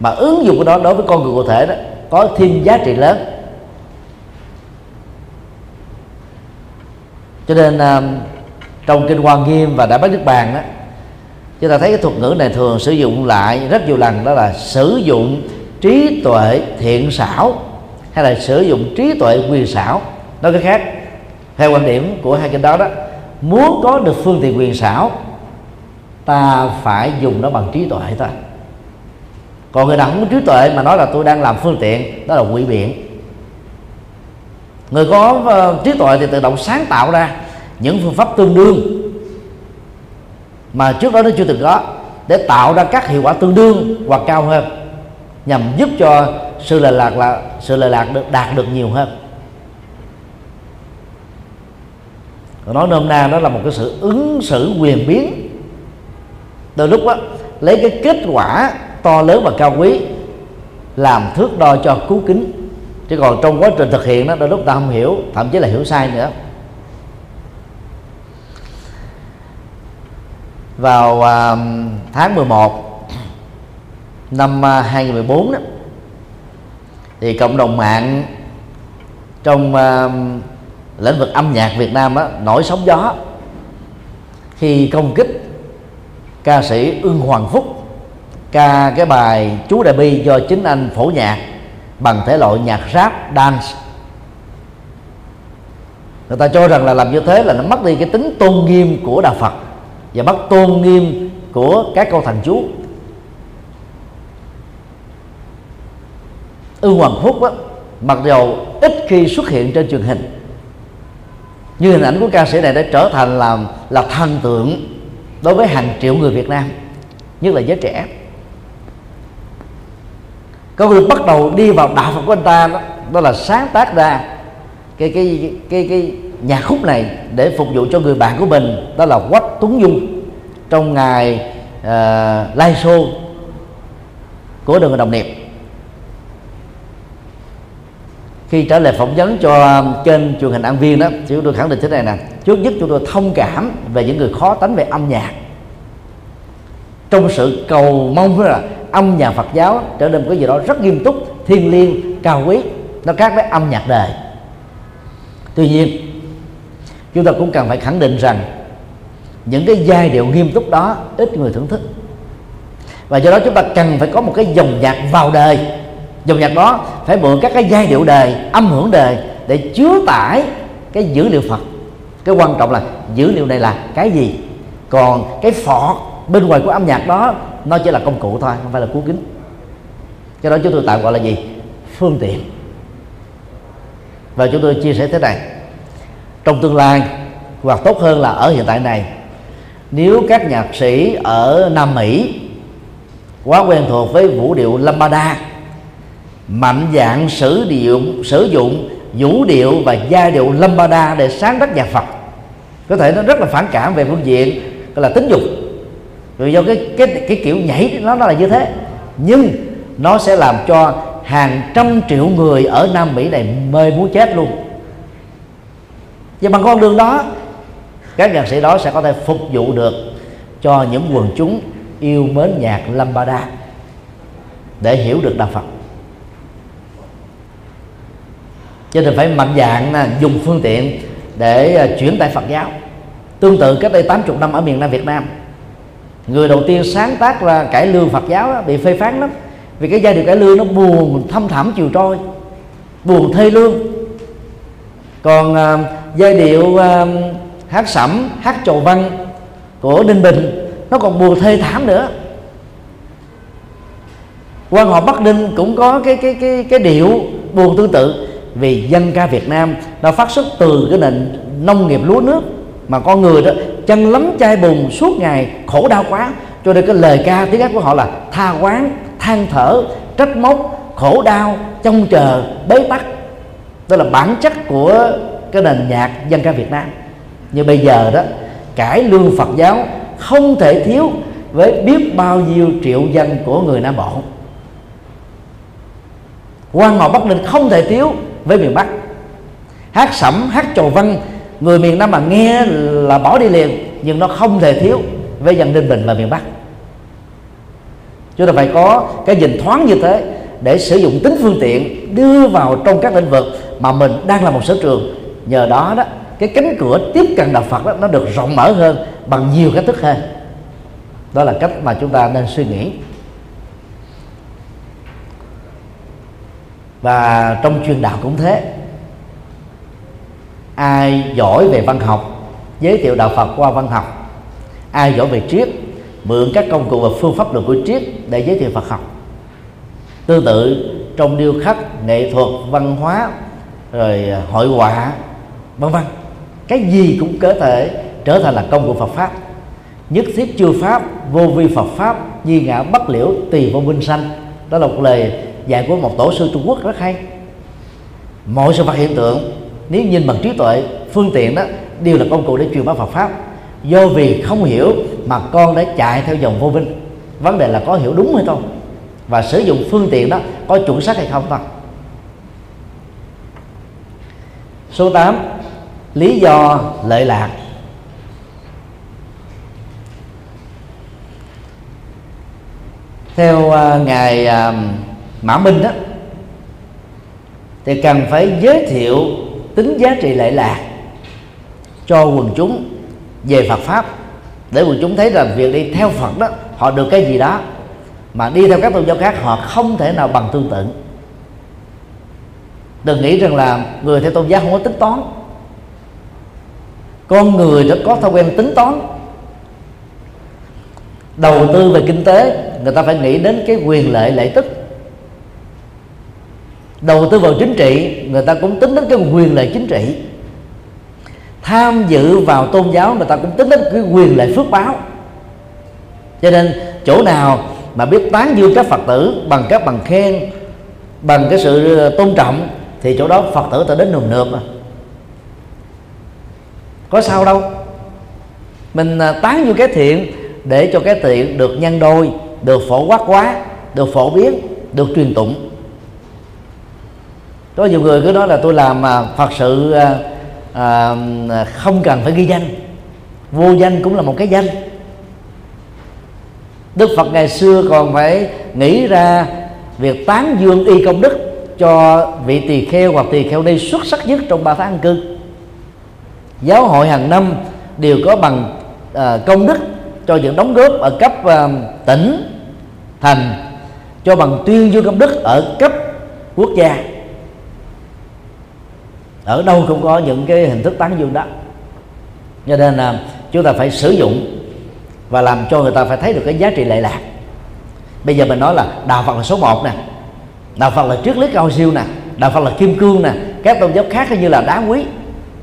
Mà ứng dụng của đó đối với con người cụ thể đó có thêm giá trị lớn. Cho nên à, trong kinh quan nghiêm và đã bắt nước bàn đó chúng ta thấy cái thuật ngữ này thường sử dụng lại rất nhiều lần đó là sử dụng trí tuệ thiện xảo, hay là sử dụng trí tuệ quyền xảo. Nói cái khác, theo quan điểm của hai kênh đó đó, muốn có được phương tiện quyền xảo, ta phải dùng nó bằng trí tuệ thôi. Còn người nào không có trí tuệ mà nói là tôi đang làm phương tiện, đó là quỷ biện người có ờ, trí tuệ thì tự động sáng tạo ra những phương pháp tương đương mà trước đó nó chưa từng có, để tạo ra các hiệu quả tương đương hoặc cao hơn nhằm giúp cho sự lệ lạc là sự lệ lạc được đạt được nhiều hơn. Nói nôm na đó là một cái sự ứng xử quyền biến. Đôi lúc đó lấy cái kết quả to lớn và cao quý làm thước đo cho cứu kính. Chứ còn trong quá trình thực hiện đó đôi lúc ta không hiểu thậm chí là hiểu sai nữa. Vào uh, tháng 11 năm à, 2014 đó. Thì cộng đồng mạng trong uh, lĩnh vực âm nhạc Việt Nam đó, nổi sóng gió khi công kích ca sĩ Ưng Hoàng Phúc ca cái bài chú đại bi do chính anh phổ nhạc bằng thể loại nhạc rap dance. Người ta cho rằng là làm như thế là nó mất đi cái tính tôn nghiêm của đạo Phật và mất tôn nghiêm của các câu thần chú. Ưu Hoàng Phúc á, mặc dầu ít khi xuất hiện trên truyền hình. Như hình ảnh của ca sĩ này đã trở thành làm là thần tượng đối với hàng triệu người Việt Nam nhất là giới trẻ. Có người bắt đầu đi vào đạo Phật của anh ta đó, đó là sáng tác ra cái cái cái cái nhạc khúc này để phục vụ cho người bạn của mình đó là Quách Tuấn Dung trong ngày uh, live show của đường đồng nghiệp khi trả lời phỏng vấn cho um, kênh truyền hình an viên đó, thì chúng tôi khẳng định thế này nè. Trước nhất chúng tôi thông cảm về những người khó tánh về âm nhạc. Trong sự cầu mong là âm nhạc Phật giáo trở nên một cái gì đó rất nghiêm túc, thiêng liêng, cao quý. Nó khác với âm nhạc đời. Tuy nhiên, chúng ta cũng cần phải khẳng định rằng những cái giai điệu nghiêm túc đó ít người thưởng thức. Và do đó chúng ta cần phải có một cái dòng nhạc vào đời dòng nhạc đó phải mượn các cái giai điệu đề âm hưởng đề để chứa tải cái dữ liệu phật. Cái quan trọng là dữ liệu này là cái gì? Còn cái phọt bên ngoài của âm nhạc đó, nó chỉ là công cụ thôi, không phải là cú kính. Cái đó chúng tôi tạm gọi là gì? Phương tiện. Và chúng tôi chia sẻ thế này. Trong tương lai, hoặc tốt hơn là ở hiện tại này, nếu các nhạc sĩ ở Nam Mỹ quá quen thuộc với vũ điệu lambada mạnh dạng sử dụng sử dụng vũ điệu và giai điệu lambada để sáng tác nhạc Phật. Có thể nó rất là phản cảm về phương diện, gọi là tính dục. Vì do cái cái cái kiểu nhảy nó nó là như thế. Nhưng nó sẽ làm cho hàng trăm triệu người ở Nam Mỹ này mê muốn chết luôn. Và bằng con đường đó, các nhạc sĩ đó sẽ có thể phục vụ được cho những quần chúng yêu mến nhạc lambada để hiểu được đạo Phật. Cho nên phải mạnh dạng dùng phương tiện để à, chuyển tải Phật giáo. Tương tự cách đây 80 năm ở miền Nam Việt Nam người đầu tiên sáng tác ra cải lương Phật giáo đó, bị phê phán lắm. Vì cái giai điệu cải lương nó buồn thâm thẳm chiều trôi buồn thê lương. Còn uh, giai điệu uh, hát sẩm hát trầu văn của Ninh Bình nó còn buồn thê thảm nữa. Quan họ Bắc Ninh cũng có cái cái cái cái điệu buồn tương tự vì dân ca Việt Nam đã phát xuất từ cái nền nông nghiệp lúa nước mà con người đó chân lắm chai bùn suốt ngày, khổ đau quá. Cho nên cái lời ca tiếng hát của họ là tha quán, than thở, trách móc, khổ đau, trông chờ, bế tắc. Đó là bản chất của cái nền nhạc dân ca Việt Nam. Như bây giờ đó, cải lương Phật giáo không thể thiếu với biết bao nhiêu triệu dân của người Nam Bộ. Quan họ Bắc Ninh không thể thiếu với miền Bắc. Hát sẩm, hát trầu văn, người miền Nam mà nghe là bỏ đi liền, nhưng nó không thể thiếu với dân Ninh Bình và miền Bắc. Chúng ta phải có cái nhìn thoáng như thế để sử dụng tính phương tiện đưa vào trong các lĩnh vực mà mình đang là một sở trường. Nhờ đó đó, cái cánh cửa tiếp cận đạo Phật đó, nó được rộng mở hơn bằng nhiều cách thức hơn. Đó là cách mà chúng ta nên suy nghĩ. Và trong chuyên đạo cũng thế. Ai giỏi về văn học, giới thiệu đạo Phật qua văn học. Ai giỏi về triết, mượn các công cụ và phương pháp luận của triết để giới thiệu Phật học. Tương tự, trong điêu khắc, nghệ thuật, văn hóa, rồi à, hội họa, vân vân, cái gì cũng có thể trở thành là công cụ Phật pháp. Nhất thiết chư pháp, vô vi Phật pháp, di ngã bất liễu tùy vô minh sanh. Đó là một lời dạy của một tổ sư Trung Quốc rất hay. Mọi sự vật hiện tượng nếu nhìn bằng trí tuệ phương tiện đó đều là công cụ để truyền bá Phật pháp. Do vì không hiểu mà con đã chạy theo dòng vô minh. Vấn đề là có hiểu đúng hay không? Và sử dụng phương tiện đó có chuẩn xác hay không thôi số 8 lý do lợi lạc. Theo uh, ngài uh, mã minh đó, thì cần phải giới thiệu tính giá trị lệ lạc cho quần chúng về Phật pháp, để quần chúng thấy rằng việc đi theo Phật đó, họ được cái gì đó, mà đi theo các tôn giáo khác họ không thể nào bằng tương tự đừng nghĩ rằng là người theo tôn giáo không có tính toán. Con người đã có thói quen tính toán. Đầu tư về kinh tế, người ta phải nghĩ đến cái quyền lợi lợi tức đầu tư vào chính trị, người ta cũng tính đến cái quyền lợi chính trị. Tham dự vào tôn giáo người ta cũng tính đến cái quyền lợi phước báo. Cho nên chỗ nào mà biết tán dương các phật tử bằng các bằng khen, bằng cái sự ờ, tôn trọng, thì chỗ đó phật tử ta đến nườm nượp mà có sao đâu. Mình ờ, tán dương cái thiện để cho cái thiện được nhân đôi, được phổ quát quá, được phổ biến, được truyền tụng có nhiều người cứ nói là tôi làm mà phật sự à, à, không cần phải ghi danh. Vô danh cũng là một cái danh. Đức phật ngày xưa còn phải nghĩ ra việc tán dương y công đức cho vị tỳ kheo hoặc tỳ kheo ni xuất sắc nhất trong ba tháng ăn cư. Giáo hội hàng năm đều có bằng à, công đức cho những đóng góp ở cấp à, tỉnh thành cho bằng tuyên dương công đức ở cấp quốc gia ở đâu cũng có những cái hình thức tán dương đó. Cho nên là chúng ta phải sử dụng và làm cho người ta phải thấy được cái giá trị lệ lạc. Bây giờ mình nói là đạo phật là số 1 nè, đạo phật là triết lý cao siêu nè, đạo phật là kim cương nè, các tôn giáo khác như là đá quý.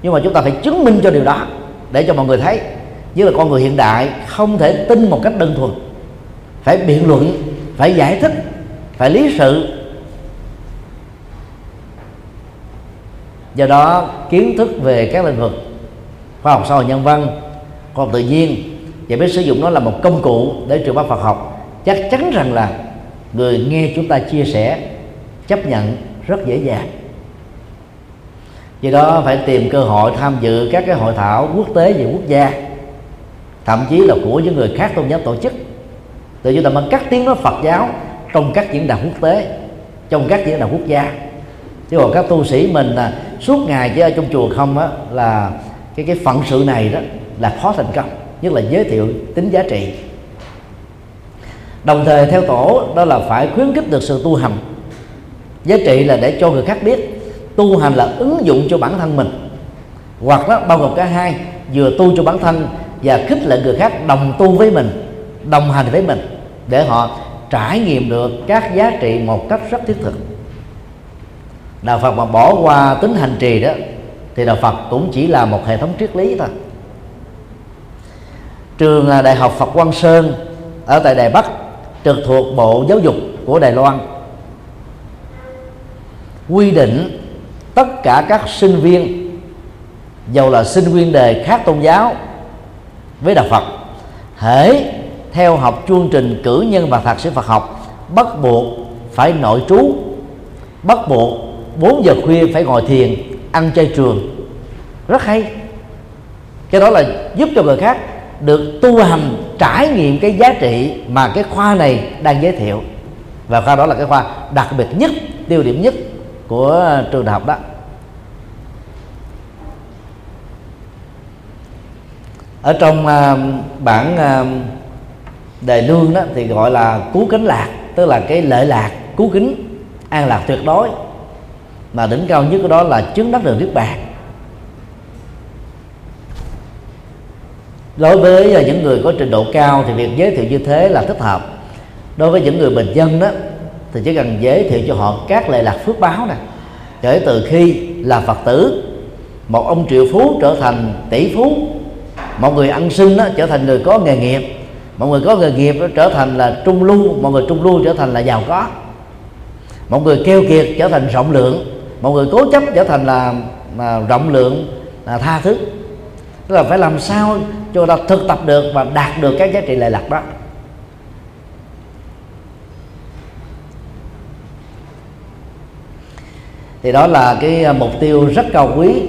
Nhưng mà chúng ta phải chứng minh cho điều đó để cho mọi người thấy. Như là con người hiện đại không thể tin một cách đơn thuần. Phải biện luận, phải giải thích, phải lý sự do đó, kiến thức về các lĩnh vực khoa học, xã hội, nhân văn, khoa học tự nhiên và biết sử dụng nó là một công cụ để truyền bá Phật học, chắc chắn rằng là người nghe chúng ta chia sẻ, chấp nhận rất dễ dàng. Do đó, phải tìm cơ hội tham dự các cái hội thảo quốc tế về quốc gia, thậm chí là của những người khác tôn giáo tổ chức từ chúng ta mang cắt tiếng nói Phật giáo trong các diễn đàn quốc tế, trong các diễn đàn quốc gia. Chứ còn các tu sĩ mình là suốt ngày chứ ở trong chùa không á, là cái cái phận sự này đó là khó thành công, nhất là giới thiệu tính giá trị. Đồng thời theo tổ đó là phải khuyến khích được sự tu hành. Giá trị là để cho người khác biết, tu hành là ứng dụng cho bản thân mình. Hoặc đó, bao gồm cả hai, vừa tu cho bản thân và khích lệ người khác đồng tu với mình, đồng hành với mình, để họ trải nghiệm được các giá trị một cách rất thiết thực đạo phật mà bỏ qua tính hành trì đó, thì đạo phật cũng chỉ là một hệ thống triết lý thôi. Trường à, đại học phật quang sơn ở tại đài bắc trực thuộc bộ giáo dục của đài loan, quy định tất cả các sinh viên, dầu là sinh viên đề khác tôn giáo, với đạo phật, hễ theo học chương trình cử nhân và thạc sĩ Phật học, bắt buộc phải nội trú, bắt buộc 4 giờ khuya phải ngồi thiền ăn chay trường. Rất hay. Cái đó là giúp cho người khác được tu hành trải nghiệm cái giá trị mà cái khoa này đang giới thiệu. Và khoa đó là cái khoa đặc biệt nhất tiêu điểm nhất của trường đại học đó. Ở trong uh, bản uh, đề lương đó thì gọi là cứu kính lạc tức là cái lợi lạc cứu kính an lạc tuyệt đối mà đỉnh cao nhất của đó là chứng đắc được niết bàn. Đối với à, những người có trình độ cao thì việc giới thiệu như thế là thích hợp. Đối với những người bình dân đó thì chỉ cần giới thiệu cho họ các lệ lạc phước báo này kể từ khi là phật tử một ông triệu phú trở thành tỷ phú một người ăn sinh đó, trở thành người có nghề nghiệp một người có nghề nghiệp đó, trở thành là trung lưu một người trung lưu trở thành là giàu có một người keo kiệt trở thành rộng lượng một người cố chấp trở thành là, là rộng lượng là tha thứ. Tức là phải làm sao cho ta thực tập được và đạt được các giá trị lệ lạc đó. Thì đó là cái à, mục tiêu rất cao quý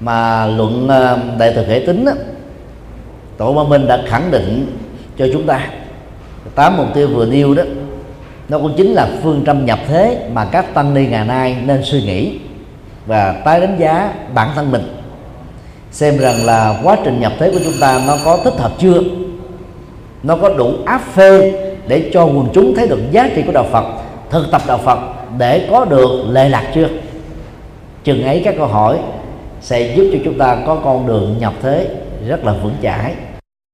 mà luận à, đại thực hệ tính đó, tổ ba minh đã khẳng định cho chúng ta. Tám mục tiêu vừa nêu đó nó cũng chính là phương châm nhập thế mà các tăng ni ngày nay nên suy nghĩ và tái đánh giá bản thân mình. Xem rằng là quá trình nhập thế của chúng ta nó có thích hợp chưa? Nó có đủ áp phê để cho quần chúng thấy được giá trị của đạo Phật, thực tập đạo Phật để có được lệ lạc chưa? Chừng ấy các câu hỏi sẽ giúp cho chúng ta có con đường nhập thế rất là vững chãi.